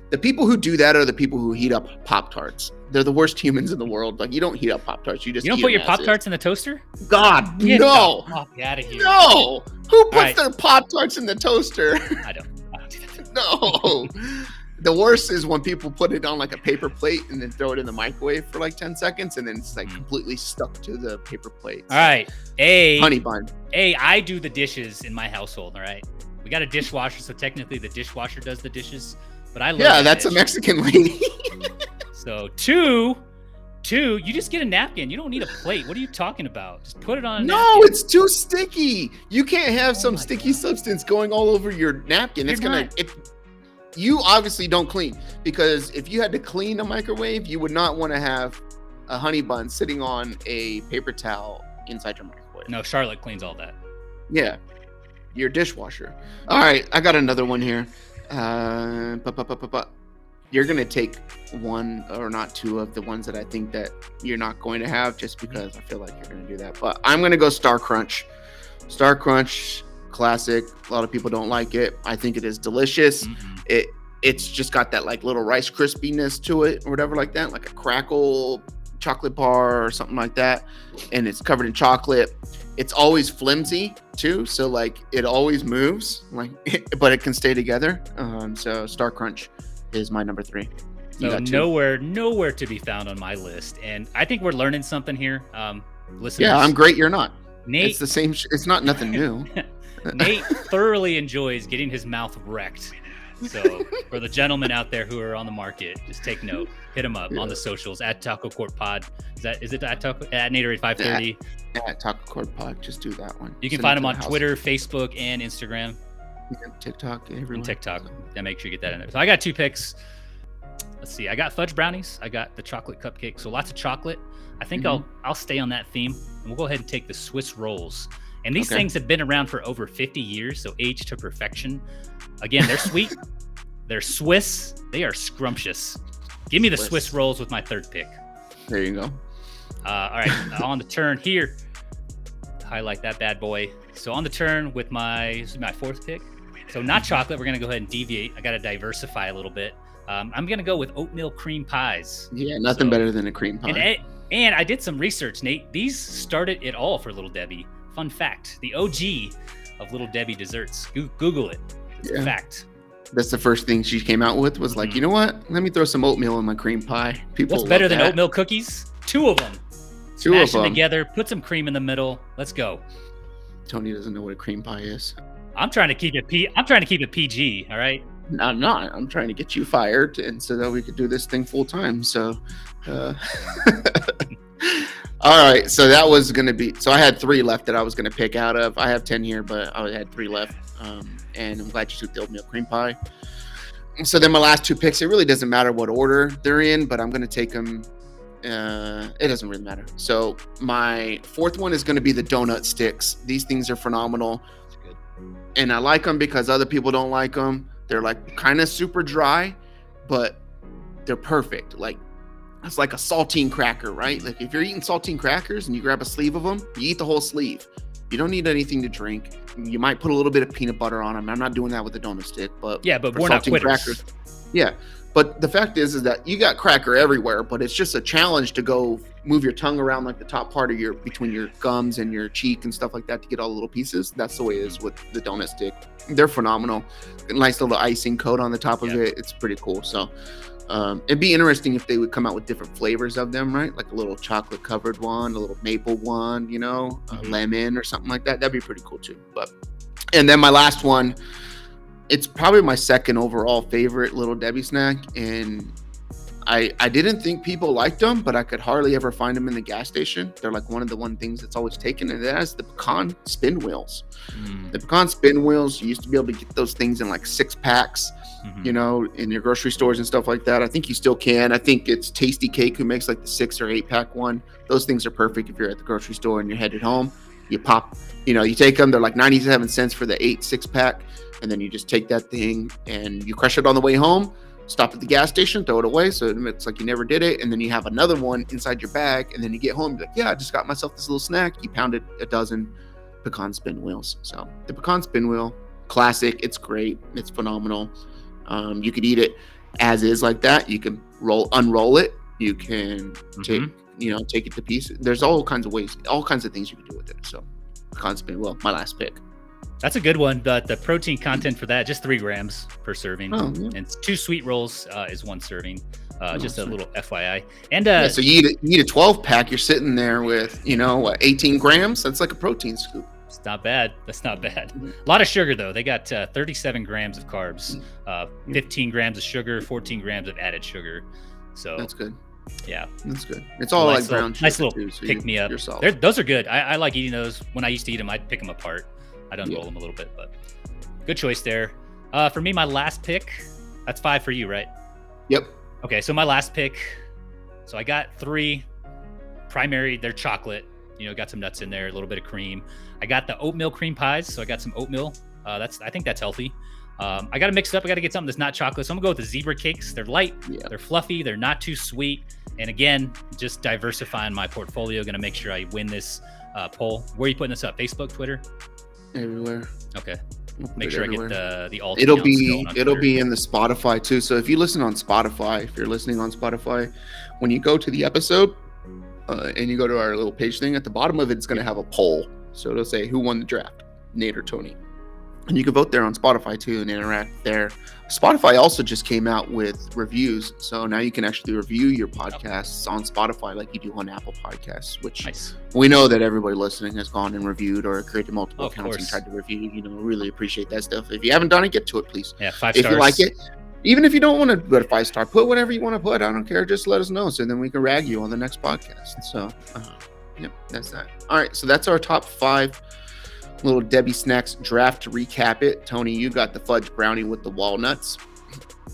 the people who do that are the people who heat up Pop Tarts. They're the worst humans in the world. Like you don't heat up Pop Tarts. You just You don't eat put your pop tarts in the toaster? God, Get no, the out of here. no. Who puts right. their Pop Tarts in the toaster? I don't. I don't do no. The worst is when people put it on like a paper plate and then throw it in the microwave for like 10 seconds and then it's like Mm. completely stuck to the paper plate. All right. A Honey bun. A, I do the dishes in my household. All right. We got a dishwasher, so technically the dishwasher does the dishes. But I love Yeah, that that's a. Mexican lady. So two, two, you just get a napkin. You don't need a plate. What are you talking about? Just put it on. A no, napkin. it's too sticky. You can't have Oh some sticky God. substance going all over your napkin. It's You're gonna not- it you obviously don't clean because if you had to clean a microwave, you would not want to have a honey bun sitting on a paper towel inside your microwave. No, Charlotte cleans all that. Yeah. Your dishwasher. All right, I got another one here. Uh, bu- bu- bu- bu- bu- you're gonna take one or not two of the ones that I think that you're not going to have, just because I feel like you're gonna do that. But I'm gonna go Star Crunch. Star Crunch, classic. A lot of people don't like it. I think it is delicious. Mhm. It it's just got that like little rice crispiness to it or whatever like that, like a crackle chocolate bar or something like that. And it's covered in chocolate. It's always flimsy too, so like it always moves, like but it can stay together. Um, so Star Crunch is my number three. You So got nowhere, nowhere to be found on my list. And I think we're learning something here. Um, listeners, Yeah, I'm great. You're not. Nate It's the same. Sh- it's not nothing new. Nate thoroughly enjoys getting his mouth wrecked. So for the gentlemen out there who are on the market, just take note. Hit them up on the socials at Taco Court Pod. Is that is it at Taco at Naderade 530? At Taco Court Pod. Just do that one. You can Send find them on the. Twitter, Facebook, and Instagram. Yeah, TikTok, everywhere. and TikTok. Yeah, make sure you get that in there. So I got two picks. Let's see. I got fudge brownies. I got the chocolate cupcake. So lots of chocolate. I think I'll Mm-hmm. I'll stay on that theme, and we'll go ahead and take the Swiss rolls. And these Okay. things have been around for over 50 years, so aged to perfection. Again, they're sweet. they're Swiss. They are scrumptious. Give me the Swiss. Swiss rolls with my third pick. There you go. Uh, all right, on the turn here, highlight that bad boy. So on the turn with my my fourth pick. So not chocolate. We're gonna go ahead and deviate. I gotta diversify a little bit. Um, I'm gonna go with oatmeal cream pies. Yeah, nothing So- better than a cream pie. And eh, and I did some research, Nate. These started it all for Little Debbie. Fun fact: the OG of Little Debbie desserts. Goo- Google it. Yeah. a fact. That's the first thing she came out with was like, Mhm. you know what? Let me throw some oatmeal in my cream pie. People What's better than that. oatmeal cookies? Two of them. Two Smash of them them. together. Put some cream in the middle. Let's go. Tony doesn't know what a cream pie is. I'm trying to keep it P. I'm trying to keep it PG. All right. No, I'm not. I'm trying to get you fired, and so that we could do this thing full time. So, uh, all right. So that was gonna be. So I had three left that I was gonna pick out of. I have ten here, but I had three left. Um, and I'm glad you took the oatmeal cream pie. So then my last two picks. It really doesn't matter what order they're in, but I'm gonna take them. Uh, it doesn't really matter. So my fourth one is gonna be the donut sticks. These things are phenomenal and I like them because other people don't like them. They're like kind of super dry, but they're perfect. Like it's like a saltine cracker, right? Like if you're eating saltine crackers and you grab a sleeve of them, you eat the whole sleeve. You don't need anything to drink. You might put a little bit of peanut butter on them. I'm not doing that with the donut stick, but Yeah, but we're not quitters. yeah. But the fact is, is that you got cracker everywhere, but it's just a challenge to go move your tongue around like the top part of your between your gums and your cheek and stuff like that to get all the little pieces. That's the way it is with the donut stick. They're phenomenal. Nice little icing coat on the top of Yeah. it. It's pretty cool. So um, it'd be interesting if they would come out with different flavors of them, right? Like a little chocolate covered one, a little maple one, you know, a Mhm. lemon or something like that. That'd be pretty cool too. But and then my last one it's probably my second overall favorite little Debbie snack, and I I didn't think people liked them, but I could hardly ever find them in the gas station. They're like one of the one things that's always taken, and that is the pecan spin wheels. Mm, The pecan spin wheels, you used to be able to get those things in like six packs, mhm. you know, in your grocery stores and stuff like that. I think you still can. I think it's Tastykake who makes like the six or eight pack one. Those things are perfect if you're at the grocery store and you're headed home. You pop, you know, you take them. They're like 97 cents for the eight six pack, and then you just take that thing and you crush it on the way home. Stop at the gas station, throw it away, so it's like you never did it. And then you have another one inside your bag, and then you get home, you're like, yeah, I just got myself this little snack. You pounded a dozen pecan spin wheels. So the pecan spin wheel, classic. It's great. It's phenomenal. Um, you could eat it as is like that. You can roll, unroll it. You can take, Mhm. you know, take it to pieces. There's all kinds of ways, all kinds of things you can do with it. So spin wheel, my last pick. That's a good one, but the protein content for that just three grams per serving, Oh, yeah. and two sweet rolls uh, is one serving. Uh, Oh, just a little FYI. And uh, yeah, so you eat, a, you eat a 12 pack, you're sitting there with, you know, what, 18 grams? That's like a protein scoop. It's not bad. That's not bad. Mhm. A lot of sugar though. They got uh, 37 grams of carbs, Mm. uh, 15 grams of sugar, 14 grams of added sugar. So That's good. yeah, That's good. It's all nice like little, brown sugar. nice little too, so pick you- me up. They're, those are good. I, I like eating those. When I used to eat them, I'd pick them apart. I'd unroll Yeah. them a little bit, but good choice there. Uh, for me, my last pick. That's five for you, right? Yep. Okay, so my last pick. So I got three primary. They're chocolate. You know, got some nuts in there, a little bit of cream. I got the oatmeal cream pies. So I got some oatmeal. Uh, that's I think that's healthy. Um, I got to mix it up. I got to get something that's not chocolate. So I'm gonna go with the zebra cakes. They're light. Yeah. They're fluffy. They're not too sweet. And again, just diversifying my portfolio. Gonna make sure I win this uh, poll. Where are you putting this up? Facebook, Twitter? Everywhere. Okay. Make sure I get the the alt. it'll be it'll Twitter. be in the spotify too so if you listen on spotify if you're listening on spotify when you go to the episode uh, and you go to our little page thing at the bottom of it, it's going to have a poll so it'll say who won the draft nate or tony and you can vote there on Spotify too and interact there. Spotify also just came out with reviews, so now you can actually review your podcasts on Spotify like you do on Apple Podcasts, which Nice. we know that everybody listening has gone and reviewed or created multiple accounts and tried to review. You know, really appreciate that stuff. If you haven't done it, get to it, please. Yeah, five if stars. you like it, even if you don't want to put a five star, put whatever you want to put. I don't care. Just let us know, so then we can rag you on the next podcast. So, uh, yep, that's that. All right, so that's our top five little Debbie snacks draft. To recap it, Tony, you got the fudge brownie with the walnuts,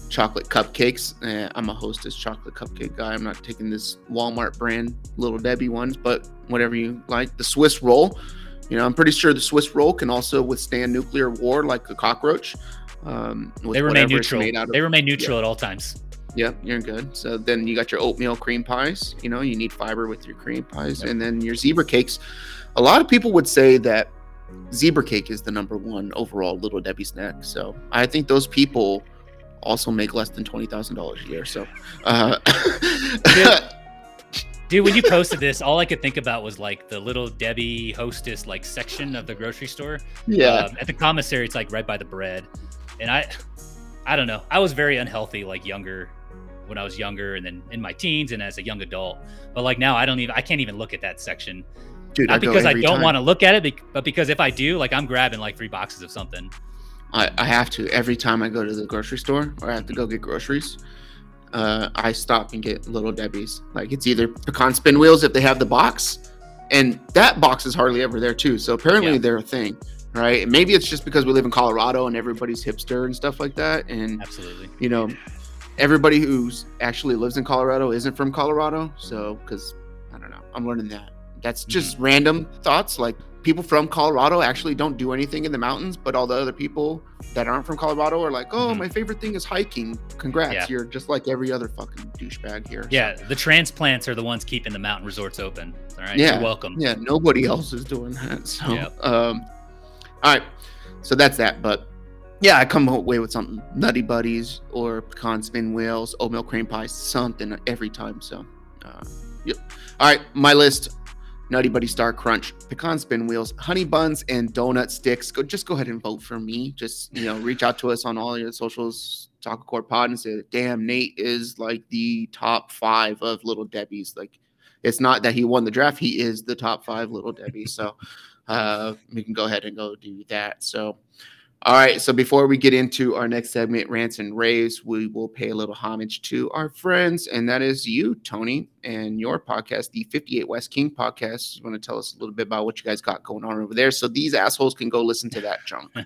chocolate cupcakes. Eh, I'm a hostess chocolate cupcake guy. I'm not taking this Walmart brand little Debbie ones, but whatever you like. The Swiss roll. You know, I'm pretty sure the Swiss roll can also withstand nuclear war like a cockroach. Um, they remain neutral. of. They remain neutral at all times. Yep, you're good. So then you got your oatmeal cream pies. You know, you need fiber with your cream pies, Yep. and then your zebra cakes. A lot of people would say that zebra cake is the number one overall little Debbie snack. So I think those people also make less than twenty thousand dollars a year. So, uh, Dude, when you posted this, all I could think about was like the little Debbie hostess like section of the grocery store. yeah, Um, at the commissary, it's like right by the bread, and I, I don't know. I was very unhealthy like younger, when I was younger, and then in my teens and as a young adult. But like now, I don't even. I can't even look at that section. dude. Not go because I don't want to look at it, but because if I do, like I'm grabbing like three boxes of something. I, I have to every time I go to the grocery store or I have to go get groceries. Uh, I stop and get little Debbie's. Like it's either pecan spin wheels if they have the box, and that box is hardly ever there too. So apparently Yeah. they're a thing, right? Maybe it's just because we live in Colorado and everybody's hipster and stuff like that. And Absolutely. you know, everybody who's actually lives in Colorado isn't from Colorado. So because I don't know, I'm learning that. That's just random thoughts. Like people from Colorado actually don't do anything in the mountains, but all the other people that aren't from Colorado are like, oh, Mhm. my favorite thing is hiking. Congrats, Yeah. you're just like every other fucking douchebag here. So, Yeah, the transplants are the ones keeping the mountain resorts open. All right, Yeah, you're welcome. yeah, nobody else is doing that. So, Yep. um, all right, so that's that. But yeah, I come away with something Nutty Buddies or pecan spin wheels, oatmeal cream pie, something every time. So, uh, yep. All right, my list: Nutty Buddy Star Crunch, pecan spin wheels, honey buns, and donut sticks. Go, just go ahead and vote for me. Just you know, reach out to us on all your socials. Taco Court Pod and say, "Damn, Nate is like the top five of Little Debbie's." Like, it's not that he won the draft; he is the top five Little Debbie. So, uh, we can go ahead and go do that. So, all right. So before we get into our next segment, rants and raves, we will pay a little homage to our friends, and that is you, Tony, and your podcast, the 58 West King podcast. You want to tell us a little bit about what you guys got going on over there, so these assholes can go listen to that junk.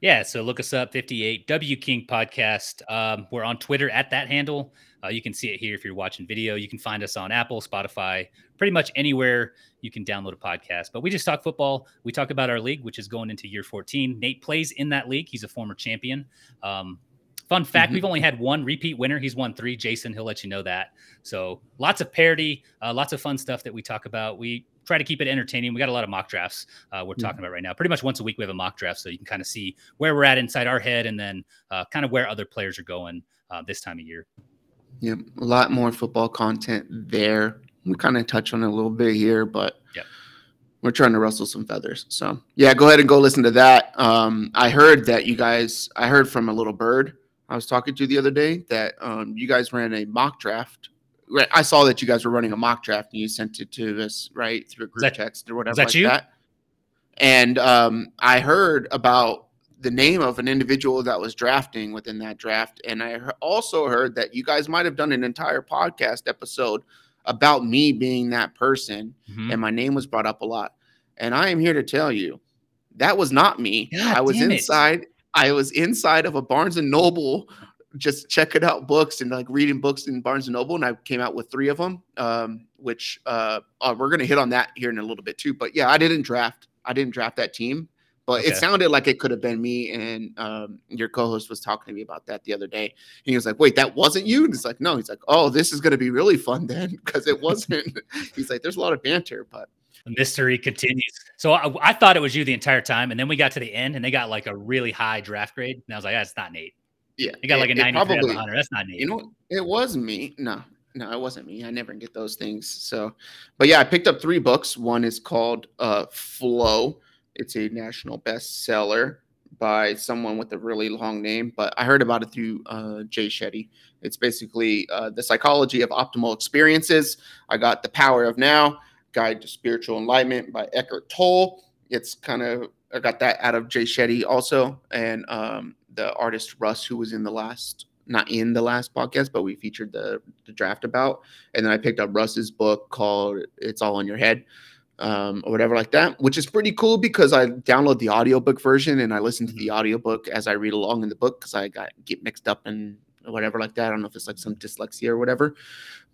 Yeah, so look us up, 58 W King Podcast. Um, we're on Twitter at that handle. Uh, you can see it here if you're watching video. You can find us on Apple, Spotify, pretty much anywhere you can download a podcast. But we just talk football. We talk about our league, which is going into year 14. Nate plays in that league. He's a former champion. Um, fun fact: Mhm. we've only had one repeat winner. He's won three. Jason, he'll let you know that. So lots of parody, uh, lots of fun stuff that we talk about. We try to keep it entertaining. We got a lot of mock drafts uh, we're talking about right now. Pretty much once a week we have a mock draft, so you can kind of see where we're at inside our head, and then uh, kind of where other players are going uh, this time of year. Yep, a lot more football content there. We kind of touch on it a little bit here, but Yep. we're trying to rustle some feathers. So yeah, go ahead and go listen to that. Um, I heard that you guys, I heard from a little bird I was talking to the other day that um, you guys ran a mock draft. I saw that you guys were running a mock draft and you sent it to us right through a group that- text or whatever that like you? that. And um, I heard about the name of an individual that was drafting within that draft. And I also heard that you guys might have done an entire podcast episode about me being that person, Mhm. and my name was brought up a lot. And I am here to tell you that was not me. God I was damn it. inside. I was inside of a Barnes and Noble, just checking out books and like reading books in Barnes and Noble, and I came out with three of them. Um, which uh, uh, we're gonna hit on that here in a little bit too. But yeah, I didn't draft. I didn't draft that team but it sounded like it could have been me. And um, your co-host was talking to me about that the other day. And he was like, "Wait, that wasn't you?" And it's like, "No." He's like, "Oh, this is going to be really fun then, because it wasn't." He's like, "There's a lot of banter, but The mystery continues. So I, I thought it was you the entire time, and then we got to the end, and they got like a really high draft grade, and I was like, "That's not Nate." yeah, They got like a it- it 93 out of 100. That's not Nate." You know, it was me. No, no, it wasn't me. I never get those things. So, but yeah, I picked up three books. One is called uh, Flow. It's a national bestseller. by someone with a really long name, but I heard about it through uh, Jay Shetty. It's basically uh, the psychology of optimal experiences. I got the power of now, Guide to Spiritual Enlightenment by Eckhart Tolle. It's kind of I got that out of Jay Shetty also, and um, the artist Russ, who was in the last not in the last podcast, but we featured the, the draft about. And then I picked up Russ's book called It's All in Your Head um, or whatever like that, which is pretty cool because I download the audiobook version and I listen to the audiobook as I read along in the book because I got get mixed up and whatever like that. I don't know if it's like some dyslexia or whatever,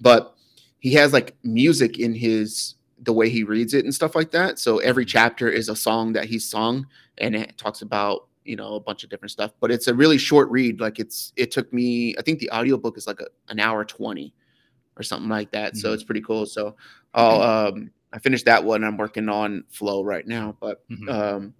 but he has like music in his the way he reads it and stuff like that. So every chapter is a song that he's sung and it talks about you know a bunch of different stuff but it's a really short read like it's it took me i think the audiobook is like a, an hour 20 or something like that mm-hmm. so it's pretty cool so i'll um i finished that one i'm working on flow right now but mm-hmm. um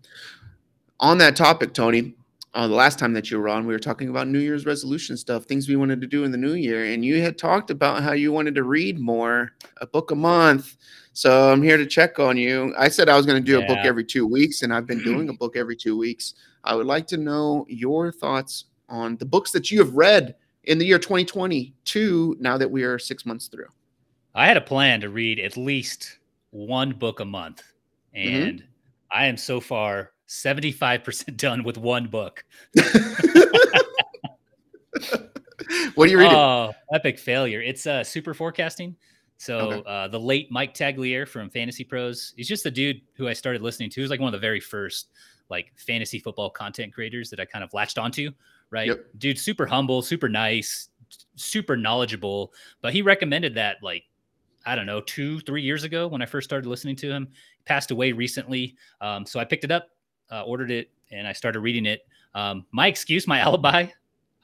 on that topic tony uh, the last time that you were on, we were talking about New Year's resolution stuff, things we wanted to do in the new year. And you had talked about how you wanted to read more, a book a month. So I'm here to check on you. I said I was going to do yeah. a book every two weeks, and I've been doing a book every two weeks. I would like to know your thoughts on the books that you have read in the year 2022 now that we are six months through. I had a plan to read at least one book a month, mm-hmm. and mm-hmm. I am so far 75% done with one book. what are you reading? Oh, epic failure. It's uh, Superforecasting. So okay. uh, the late Mike Tagliere from FantasyPros, he's just the dude who I started listening to. He was like one of the very first like fantasy football content creators that I kind of latched onto, right? Yep. Dude, super humble, super nice, super knowledgeable. But he recommended that like, I don't know, two, three years ago when I first started listening to him. He passed away recently. Um, so I picked it up, uh, ordered it, and I started reading it. Um, my excuse, my alibi,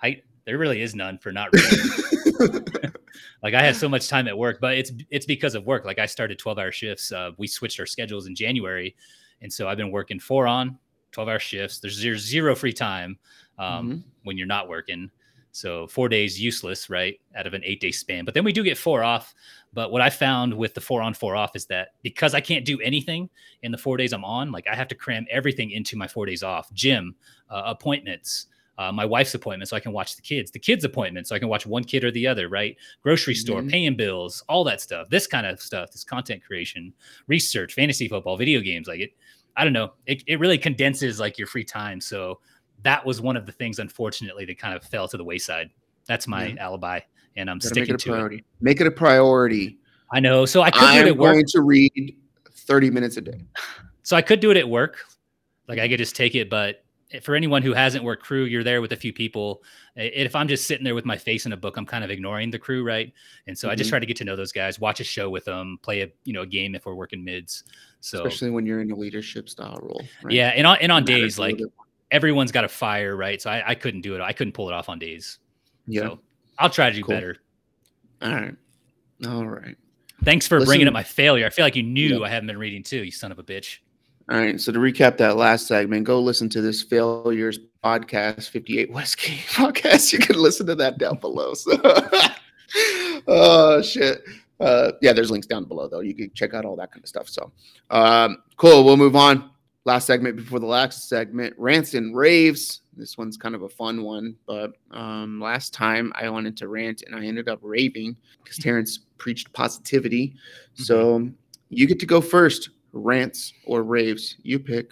I there really is none for not reading. like I had so much time at work, but it's it's because of work. Like I started 12 hour shifts. Uh, we switched our schedules in January. And so I've been working four on, 12 hour shifts. There's zero, zero free time um, mm-hmm. when you're not working. So four days useless, right? Out of an eight day span. But then we do get four off. But what I found with the four on, four off is that because I can't do anything in the four days I'm on, like I have to cram everything into my four days off gym, uh, appointments, uh, my wife's appointment so I can watch the kids, the kids' appointment so I can watch one kid or the other, right? Grocery store, mm-hmm. paying bills, all that stuff. This kind of stuff, this content creation, research, fantasy football, video games, like it I don't know. It, it really condenses like your free time. So that was one of the things, unfortunately, that kind of fell to the wayside. That's my yeah. alibi, and I'm Gotta sticking it to priority. it. Make it a priority. I know. So I could I'm do it at work. going to read 30 minutes a day. So I could do it at work. Like I could just take it, but for anyone who hasn't worked crew, you're there with a few people. If I'm just sitting there with my face in a book, I'm kind of ignoring the crew, right? And so mm-hmm. I just mm-hmm. try to get to know those guys, watch a show with them, play a you know a game if we're working mids. So especially when you're in a leadership style role. Right? Yeah, and on and on days like everyone's got a fire, right? So I, I couldn't do it. I couldn't pull it off on days. Yeah, so I'll try to do cool. better. All right, all right. Thanks for Listen, bringing up my failure. I feel like you knew I haven't been reading too. You son of a bitch. All right. So to recap that last segment, go listen to this failures podcast, 58 Westgate podcast. You can listen to that down below. So, oh shit. Uh, yeah, there's links down below though. You can check out all that kind of stuff. So, um, cool. We'll move on. Last segment before the last segment, rants and raves. This one's kind of a fun one, but um, last time I wanted to rant and I ended up raving because Terrence preached positivity. Mm-hmm. So you get to go first rants or raves. You pick.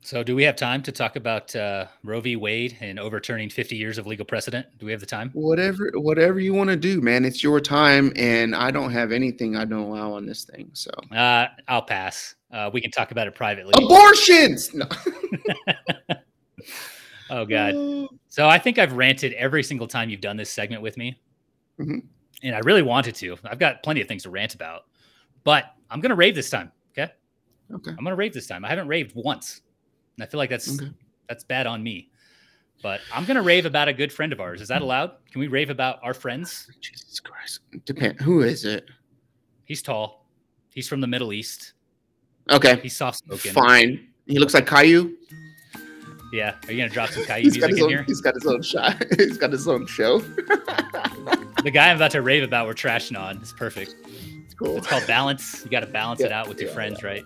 So, do we have time to talk about uh, Roe v. Wade and overturning 50 years of legal precedent? Do we have the time? Whatever, whatever you want to do, man. It's your time, and I don't have anything I don't allow on this thing. So, uh, I'll pass. Uh, we can talk about it privately. Abortions. No. oh God. So I think I've ranted every single time you've done this segment with me, mm-hmm. and I really wanted to. I've got plenty of things to rant about, but I'm gonna rave this time. Okay. Okay. I'm gonna rave this time. I haven't raved once, and I feel like that's okay. that's bad on me. But I'm gonna rave about a good friend of ours. Is that allowed? Can we rave about our friends? Jesus Christ. Depend. Who is it? He's tall. He's from the Middle East. Okay. He's soft spoken. Fine. He looks like Caillou. Yeah. Are you gonna drop some Caillou music in own, here? He's got his own shot. he's got his own show. the guy I'm about to rave about, we're trashing on. It's perfect. Cool. It's called balance. You got to balance it out with your yeah, friends, right?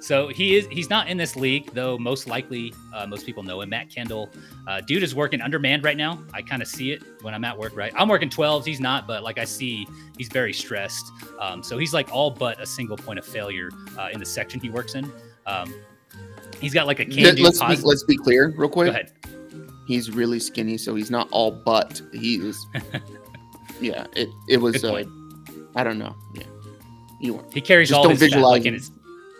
So he is. He's not in this league, though. Most likely, uh, most people know him. Matt Kendall, uh, dude is working undermanned right now. I kind of see it when I'm at work. Right, I'm working 12s. He's not, but like I see, he's very stressed. Um, so he's like all but a single point of failure uh, in the section he works in. Um, he's got like a can-do let's be, let's be clear real quick. He's really skinny, so he's not all but. He is. yeah, it it was. Uh. I don't know. Yeah, you. He carries all his fat, like in his.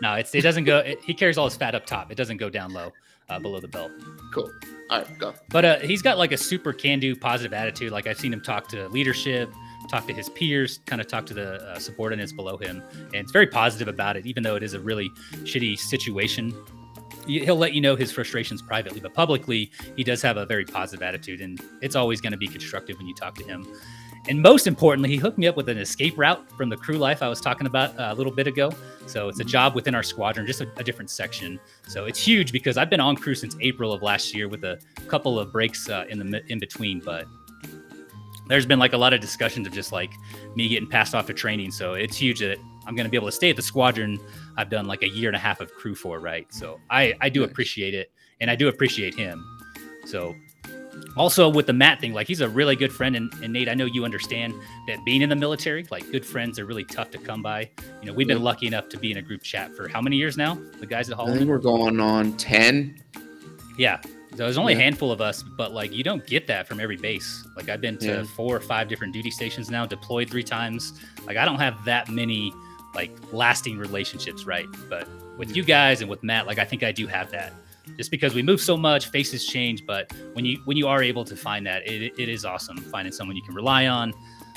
No, it's it doesn't go. It, he carries all his fat up top. It doesn't go down low, uh, below the belt. Cool. All right, go. But uh, he's got like a super can-do, positive attitude. Like I've seen him talk to leadership, talk to his peers, kind of talk to the uh, subordinates below him, and it's very positive about it. Even though it is a really shitty situation, he'll let you know his frustrations privately, but publicly he does have a very positive attitude, and it's always going to be constructive when you talk to him. And most importantly, he hooked me up with an escape route from the crew life I was talking about uh, a little bit ago. So it's a job within our squadron, just a, a different section. So it's huge because I've been on crew since April of last year with a couple of breaks uh, in the in between, but there's been like a lot of discussions of just like me getting passed off to training. So it's huge that I'm going to be able to stay at the squadron. I've done like a year and a half of crew for, right? So I I do Nice. appreciate it, and I do appreciate him. So also with the Matt thing, like he's a really good friend, and, and Nate, I know you understand that being in the military, like good friends are really tough to come by. You know, we've been lucky enough to be in a group chat for how many years now? The guys at I think we're going on ten. Yeah. So there's only Yeah. a handful of us, but like you don't get that from every base. Like I've been to Yeah. four or five different duty stations now, deployed three times. Like I don't have that many like lasting relationships, right? But with you guys and with Matt, like I think I do have that. Just because we move so much, faces change, but when you when you are able to find that, it, it is awesome finding someone you can rely on,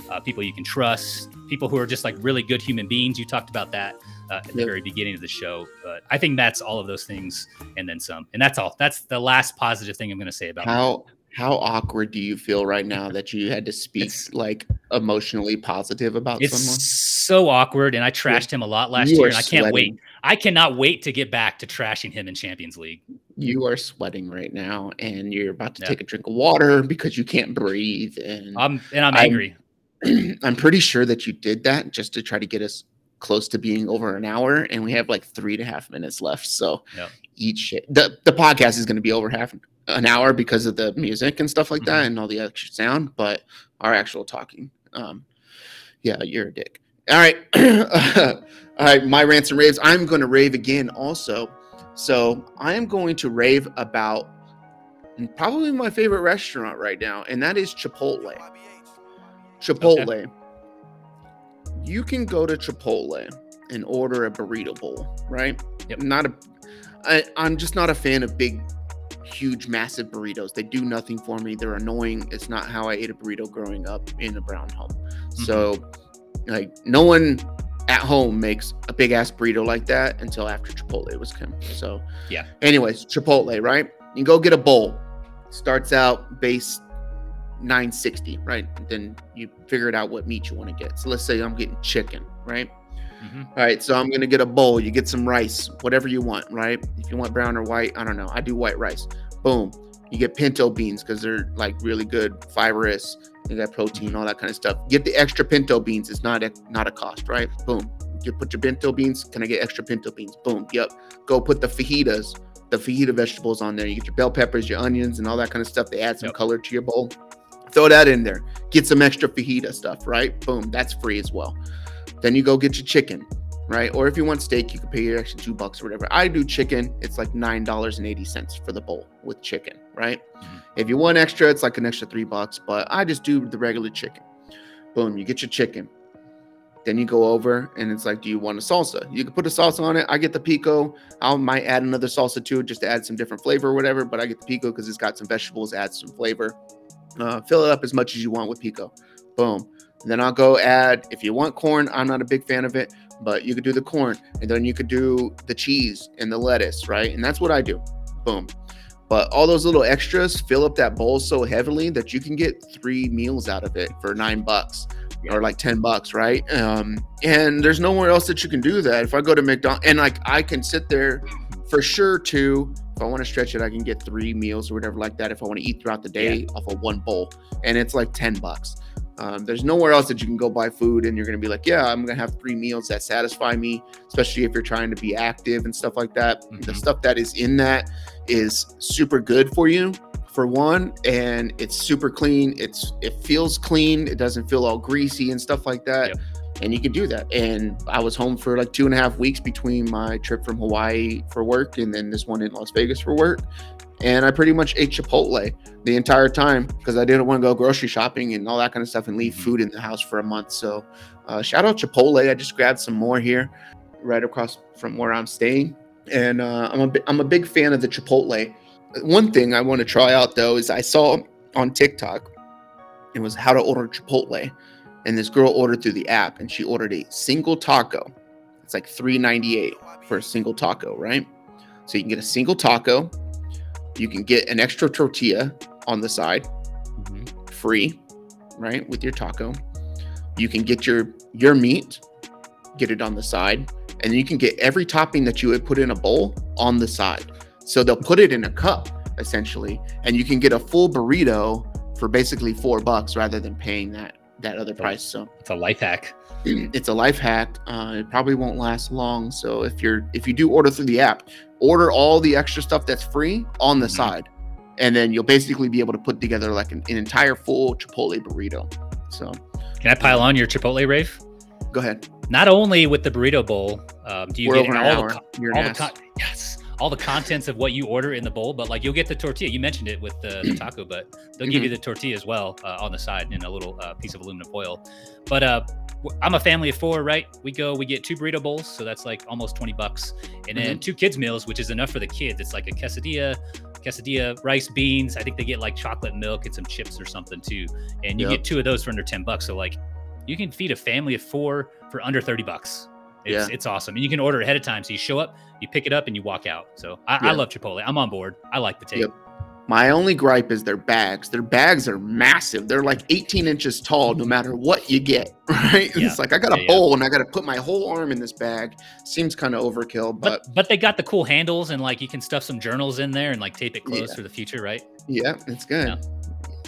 uh, people you can trust, people who are just like really good human beings. You talked about that uh, at the Yep. very beginning of the show, but I think that's all of those things and then some. And that's all. That's the last positive thing I'm going to say about. How how awkward do you feel right now that you had to speak It's- like emotionally positive about It's someone? so awkward, and I trashed him a lot last You year, and I can't wait. I cannot wait to get back to trashing him in Champions League. You are sweating right now, and you're about to Yeah. take a drink of water because you can't breathe. And I'm and I'm I'm- angry. I'm pretty sure that you did that just to try to get us close to being over an hour, and we have like three and a half minutes left. So Yep. eat shit. The the podcast is going to be over half an hour because of the music and stuff like that Mm-hmm. and all the extra sound, but our actual talking. Um, yeah, you're a dick. All right, all right. My rants and raves. I'm going to rave again also. So I am going to rave about probably my favorite restaurant right now, and that is Chipotle. Chipotle. You can go to Chipotle and order a burrito bowl, right? Yep. Not a. I, I'm just not a fan of big, huge, massive burritos. They do nothing for me. They're annoying. It's not how I ate a burrito growing up in a brown home. So, mm-hmm. Like, no one at home makes a big ass burrito like that until after Chipotle was come. So, Yeah. Anyways, Chipotle, right? You go get a bowl. Starts out base 960, right? Then you figure it out what meat you want to get. So let's say I'm getting chicken, right? Mhm. All right, so I'm gonna get a bowl. You get some rice, whatever you want, right? If you want brown or white, I don't know. I do white rice. Boom. You get pinto beans because they're like really good, fibrous. They got protein, all that kind of stuff. Get the extra pinto beans. It's not a not a cost, right? Boom. You put your pinto beans. Can I get extra pinto beans? Boom. Yep. Go put the fajitas, the fajita vegetables on there. You get your bell peppers, your onions, and all that kind of stuff. They add some Yep. color to your bowl. Throw that in there. Get some extra fajita stuff, right? Boom. That's free as well. Then you go get your chicken, right? Or if you want steak, you can pay your extra two bucks or whatever. I do chicken. It's like nine dollars and eighty cents for the bowl with chicken, right? Mhm. If you want extra, it's like an extra three bucks. But I just do the regular chicken. Boom. You get your chicken. Then you go over and it's like, do you want a salsa? You can put a salsa on it. I get the pico. I might add another salsa to it just to add some different flavor or whatever. But I get the pico because it's got some vegetables, adds some flavor. Uh, fill it up as much as you want with pico. Boom. And then I'll go add, if you want corn, I'm not a big fan of it, but you could do the corn. And then you could do the cheese and the lettuce, right? And that's what I do. Boom. But all those little extras fill up that bowl so heavily that you can get three meals out of it for nine bucks or like 10 bucks, right? Um, and there's nowhere else that you can do that. If I go to McDonald's and like I can sit there for sure too. If I want to stretch it, I can get three meals or whatever like that if I want to eat throughout the day off of one bowl. And it's like 10 bucks. Um, there's nowhere else that you can go buy food and you're going to be like, yeah, I'm going to have three meals that satisfy me, especially if you're trying to be active and stuff like that. The Mhm. stuff that is in that is super good for you for one and it's super clean it's it feels clean it doesn't feel all greasy and stuff like that Yep. and you can do that and i was home for like two and a half weeks between my trip from hawaii for work and then this one in las vegas for work and i pretty much ate chipotle the entire time because i didn't want to go grocery shopping and all that kind of stuff and leave Mhm. food in the house for a month so uh, shout out chipotle i just grabbed some more here right across from where i'm staying and uh, I'm a I'm a big fan of the Chipotle. One thing I want to try out though is I saw on TikTok it was how to order Chipotle, and this girl ordered through the app, and she ordered a single taco. It's like three ninety eight for a single taco, right? So you can get a single taco, you can get an extra tortilla on the side, Mhm. free, right, with your taco. You can get your your meat, get it on the side, and you can get every topping that you would put in a bowl on the side. So they'll put it in a cup essentially, and you can get a full burrito for basically four bucks rather than paying that that other price. So It's a life hack. it's a life hack. Uh, it probably won't last long. So if you're if you do order through the app, order all the extra stuff that's free on the Mhm. side, and then you'll basically be able to put together like an, an entire full Chipotle burrito. So Can I pile on your Chipotle rave? go ahead. Not only with the burrito bowl, um, do you We're get all the all the con- yes, all the contents of what you order in the bowl, but like you'll get the tortilla. You mentioned it with the, the taco, but they'll give you the tortilla as well uh, on the side in a little uh, piece of aluminum foil. But uh, I'm a family of four, right? We go, we get two burrito bowls, so that's like almost 20 bucks, and then mm-hmm. two kids meals, which is enough for the kids. It's like a quesadilla, quesadilla, rice, beans. I think they get like chocolate milk and some chips or something too, and you Yep. get two of those for under 10 bucks. So like, you can feed a family of four for under 30 bucks. It's, Yeah. it's awesome. And you can order ahead of time. So you show up, you pick it up, and you walk out. So I, I love Chipotle. I'm on board. I like the taste. Yep. My only gripe is their bags. Their bags are massive. They're like 18 inches tall, no matter what you get. Right? Yeah. It's like I got a Yeah, yeah. bowl and I got to put my whole arm in this bag. Seems kind of overkill, but But but they got the cool handles and like you can stuff some journals in there and like tape it closed Yeah. for the future, right? yeah, it's good.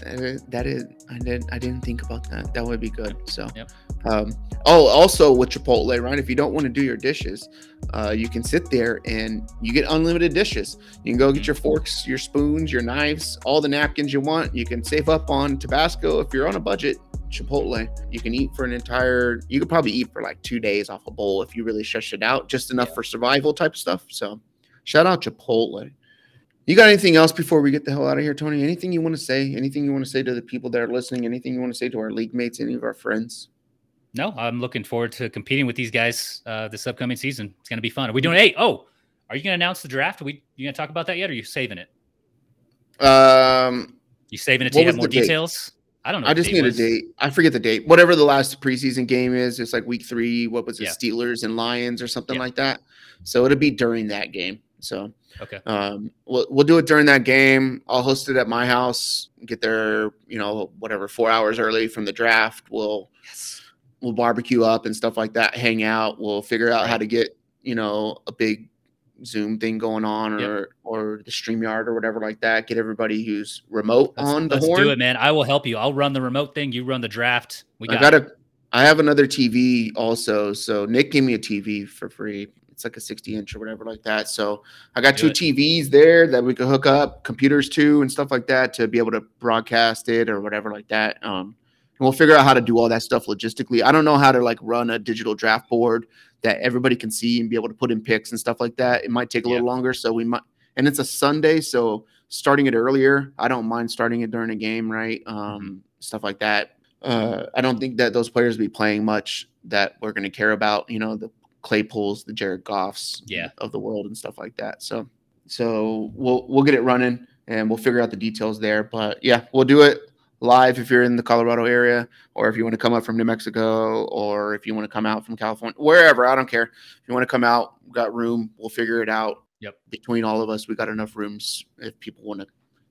That is, I did, I didn't think about that. That would be good. So, Yep. um, oh, also with Chipotle, right? If you don't want to do your dishes, uh, you can sit there and you get unlimited dishes. You can go get Mhm. your forks, your spoons, your knives, all the napkins you want. You can save up on Tabasco if you're on a budget. Chipotle, you can eat for an entire. You could probably eat for like two days off a bowl if you really stretch it out, just enough Yeah. for survival type stuff. So, shout out Chipotle. You got anything else before we get the hell out of here, Tony? Anything you want to say? Anything you want to say to the people that are listening? Anything you want to say to our league mates? Any of our friends? No, I'm looking forward to competing with these guys uh, this upcoming season. It's gonna be fun. Are we doing? Hey, oh, are you gonna announce the draft? Are we you gonna talk about that yet? Or are you saving it? Um, You saving it to have more date? details? I don't know. I just need a date. I forget the date. Whatever the last preseason game is, it's like week three. What was it? Yeah. Steelers and Lions or something Yeah. like that. So it'll be during that game. So Okay. um, we'll we'll do it during that game. I'll host it at my house. Get there, you know, whatever four hours early from the draft. We'll we'll barbecue up and stuff like that. Hang out. We'll figure out how to get you know a big Zoom thing going on or Yep. or the Streamyard or whatever like that. Get everybody who's remote Let's, on the let's horn. do it, man. I will help you. I'll run the remote thing. You run the draft. We I got, got it. a I have another TV also. So Nick gave me a TV for free. It's like a 60 inch or whatever like that. So I got Do two. TVs there that we could hook up computers to and stuff like that to be able to broadcast it or whatever like that. Um and we'll figure out how to do all that stuff logistically. I don't know how to like run a digital draft board that everybody can see and be able to put in picks and stuff like that. It might take a Yeah. little longer. So we might and it's a Sunday, so starting it earlier. I don't mind starting it during a game, right? Mm-hmm. Um, stuff like that. Uh, I don't think that those players will be playing much that we're going to care about. You know, the Claypools, the Jared Goffs, Yeah. of the world and stuff like that. So, so we'll we'll get it running and we'll figure out the details there. But yeah, we'll do it live if you're in the Colorado area, or if you want to come up from New Mexico, or if you want to come out from California, wherever. I don't care. If you want to come out, we've got room. We'll figure it out. Yep. Between all of us, we got enough rooms if people want to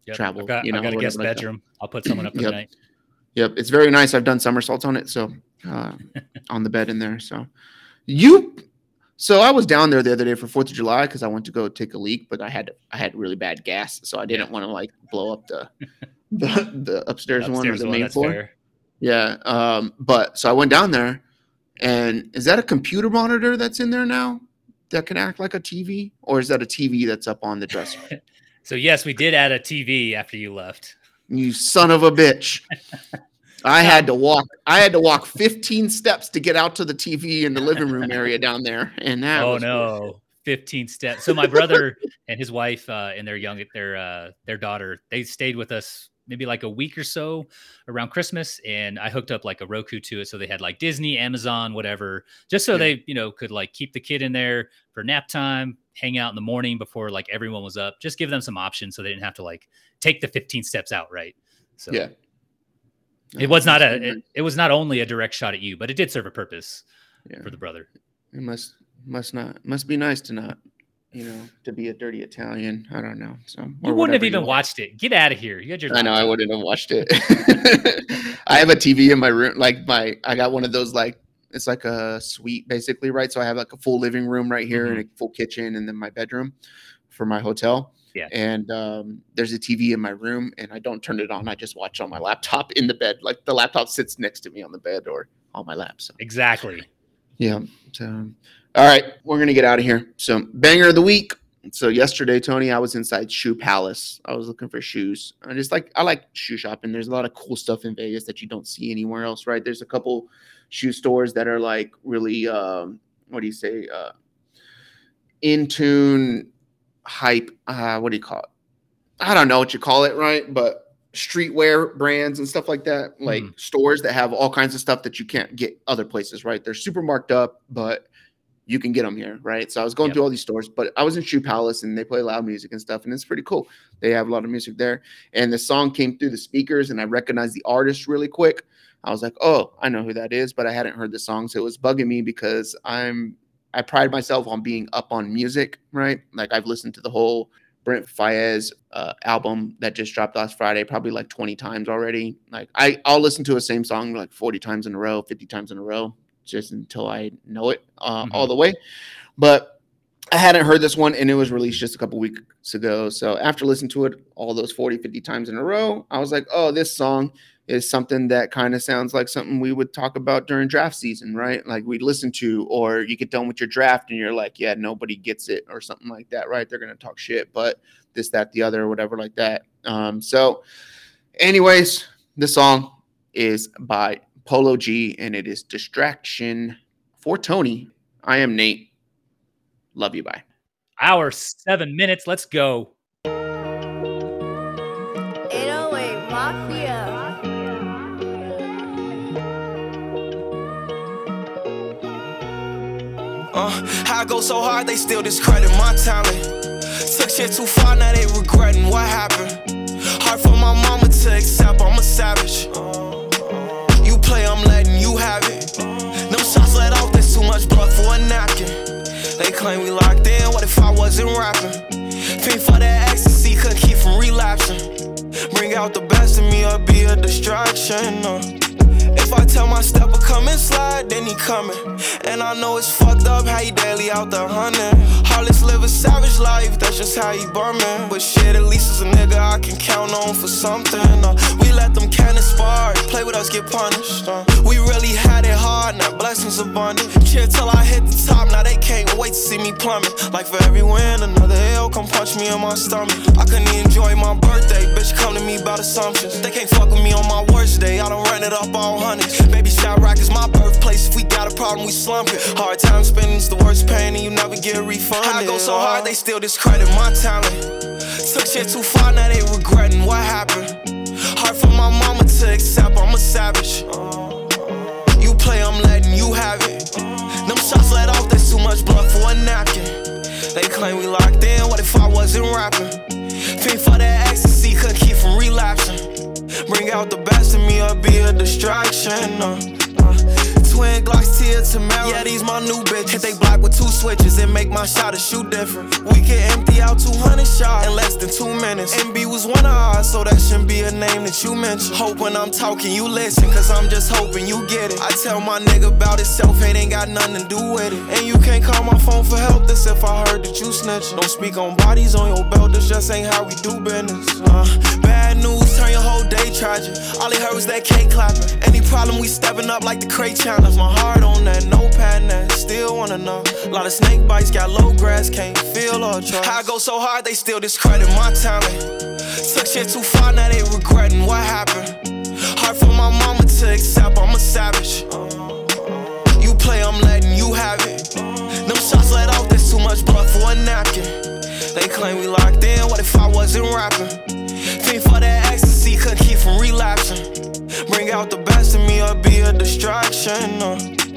Yep. travel, I've got, you know, I've got a guest like that. bedroom. I'll put someone up Yep. the night. Yep, it's very nice. I've done somersaults on it, so uh, on the bed in there. So you, so I was down there the other day for Fourth of July because I went to go take a leak, but I had I had really bad gas, so I didn't want to like blow up the the, the upstairs, one or the one, main floor. fair. Yeah. Um, but so I went down there, and is that a computer monitor that's in there now that can act like a TV, or is that a TV that's up on the dresser? So yes, we did add a TV after you left. you son of a bitch! I had to walk. I had to walk 15 steps to get out to the TV in the living room area down there, and that. oh no, 15 steps. So my brother and his wife uh, and their young their uh, their daughter they stayed with us maybe like a week or so around Christmas, and I hooked up like a Roku to it, so they had like Disney, Amazon, whatever, just so Yeah. they you know could like keep the kid in there for nap time, hang out in the morning before like everyone was up, just give them some options so they didn't have to like take the 15 steps out, right? So Yeah. It was not a it, it was not only a direct shot at you, but it did serve a purpose Yeah. for the brother. It must must not must be nice to not, you know, to be a dirty Italian. I don't know. So You wouldn't have even watched it. Get out of here. You had your I know I wouldn't have watched it. I have a TV in my room, like my I got one of those like it's like a suite basically, right? So I have like a full living room right here and mm-hmm. a full kitchen, and then my bedroom for my hotel. Yeah. And um, there's a TV in my room, and I don't turn it on. I just watch on my laptop in the bed. Like the laptop sits next to me on the bed or on my lap. So Exactly. yeah. So, all right, we're gonna get out of here. So, banger of the week. So yesterday, Tony, I was inside Shoe Palace. I was looking for shoes. I just like I like shoe shopping. There's a lot of cool stuff in Vegas that you don't see anywhere else, right? There's a couple shoe stores that are like really, um, what do you say, uh, in tune, hype. Uh, what do you call it? I don't know what you call it, right? But streetwear brands and stuff like that, like Mhm. stores that have all kinds of stuff that you can't get other places, right? They're super marked up, but you can get them here, right? So I was going Yep. through all these stores, but I was in Shoe Palace and they play loud music and stuff, and it's pretty cool. They have a lot of music there, and the song came through the speakers, and I recognized the artist really quick. I was like, "Oh, I know who that is," but I hadn't heard the song, so it was bugging me because I'm I pride myself on being up on music, right? Like I've listened to the whole Brent Faiyaz uh, album that just dropped last Friday, probably like 20 times already. Like I, I'll listen to a same song like 40 times in a row, 50 times in a row, just until I know it uh, all the way. But I hadn't heard this one and it was released just a couple weeks ago. So after listening to it all those 40, 50 times in a row, I was like, oh, this song is something that kind of sounds like something we would talk about during draft season, right? Like we'd listen to, or you get done with your draft and you're like, yeah, nobody gets it, or something like that, right? They're gonna talk shit, but this, that, the other, whatever, like that. Um, so, anyways, the song is by Polo G and it is Distraction for Tony. I am Nate. Love you. Bye. Hour seven minutes. Let's go. I go so hard, they still discredit my talent. Took shit too far, now they regretting what happened. Hard for my mama to accept, I'm a savage. You play, I'm letting you have it. Them shots let off, there's too much blood for a napkin. They claim we locked in, what if I wasn't rapping? Fiend for that ecstasy, couldn't keep from relapsing. Bring out the best in me or be a distraction. If I tell my stepper come and slide, then he coming. And I know it's fucked up how he daily out the hunting. Heartless live a savage life, that's just how he bumming. But shit, at least as a nigga I can count on for something. Uh, we let them cannons spark, play with us, get punished. Uh, we really had it hard, now blessings abundant. Chill till I hit the top, now they can't wait to see me plummet. Like for every win, another L come punch me in my stomach. I couldn't enjoy my birthday, bitch come to me about assumptions. They can't fuck with me on my worst day, I don't run it up all hundreds. Baby Shot Rock is my birthplace, if we got a problem, we slump it. Hard time spending's the worst pain, and you never get refunded. I go so hard, they still discredit my talent. Took shit too far, now they regretting what happened. Hard for my mama to accept, I'm a savage. You play, I'm letting you have it. Them shots let off, there's too much blood for a napkin. They claim we locked in, what if I wasn't rapping? Fiend for that ecstasy, couldn't keep from relapsing. Bring out the best in me or be a distraction. Uh, uh, twin Glocks, Tia Tamera. Yeah, these my new bitches. Hit they block with two switches and make my shot a shoot different. We can empty out 200 shots in less than two minutes. MB was one of ours, so that shouldn't be a name that you mention. Hope when I'm talking, you listen, cause I'm just hoping you get it. I tell my nigga about himself, hate ain't got nothing to do with it. And you can't call my phone for help, this if I heard that you snitching. Don't speak on bodies on your belt, this just ain't how we do business. Uh, bad news, turn your whole day tragic. All he heard was that cake clapping. Any problem, we stepping up like the crate challenge. My heart on that, notepad net, still wanna know. A lot of snake bites, got low grass, can't feel or trust. I go so hard, they still discredit my talent. Took shit too far, now they regretting what happened. Hard for my mama to accept, I'm a savage. You play, I'm letting you have it. Them shots let off, there's too much blood for a napkin. They claim we locked in, what if I wasn't rapping? Think for that ecstasy, couldn't keep from relapsing. Bring out the best in me or be a distraction. Uh.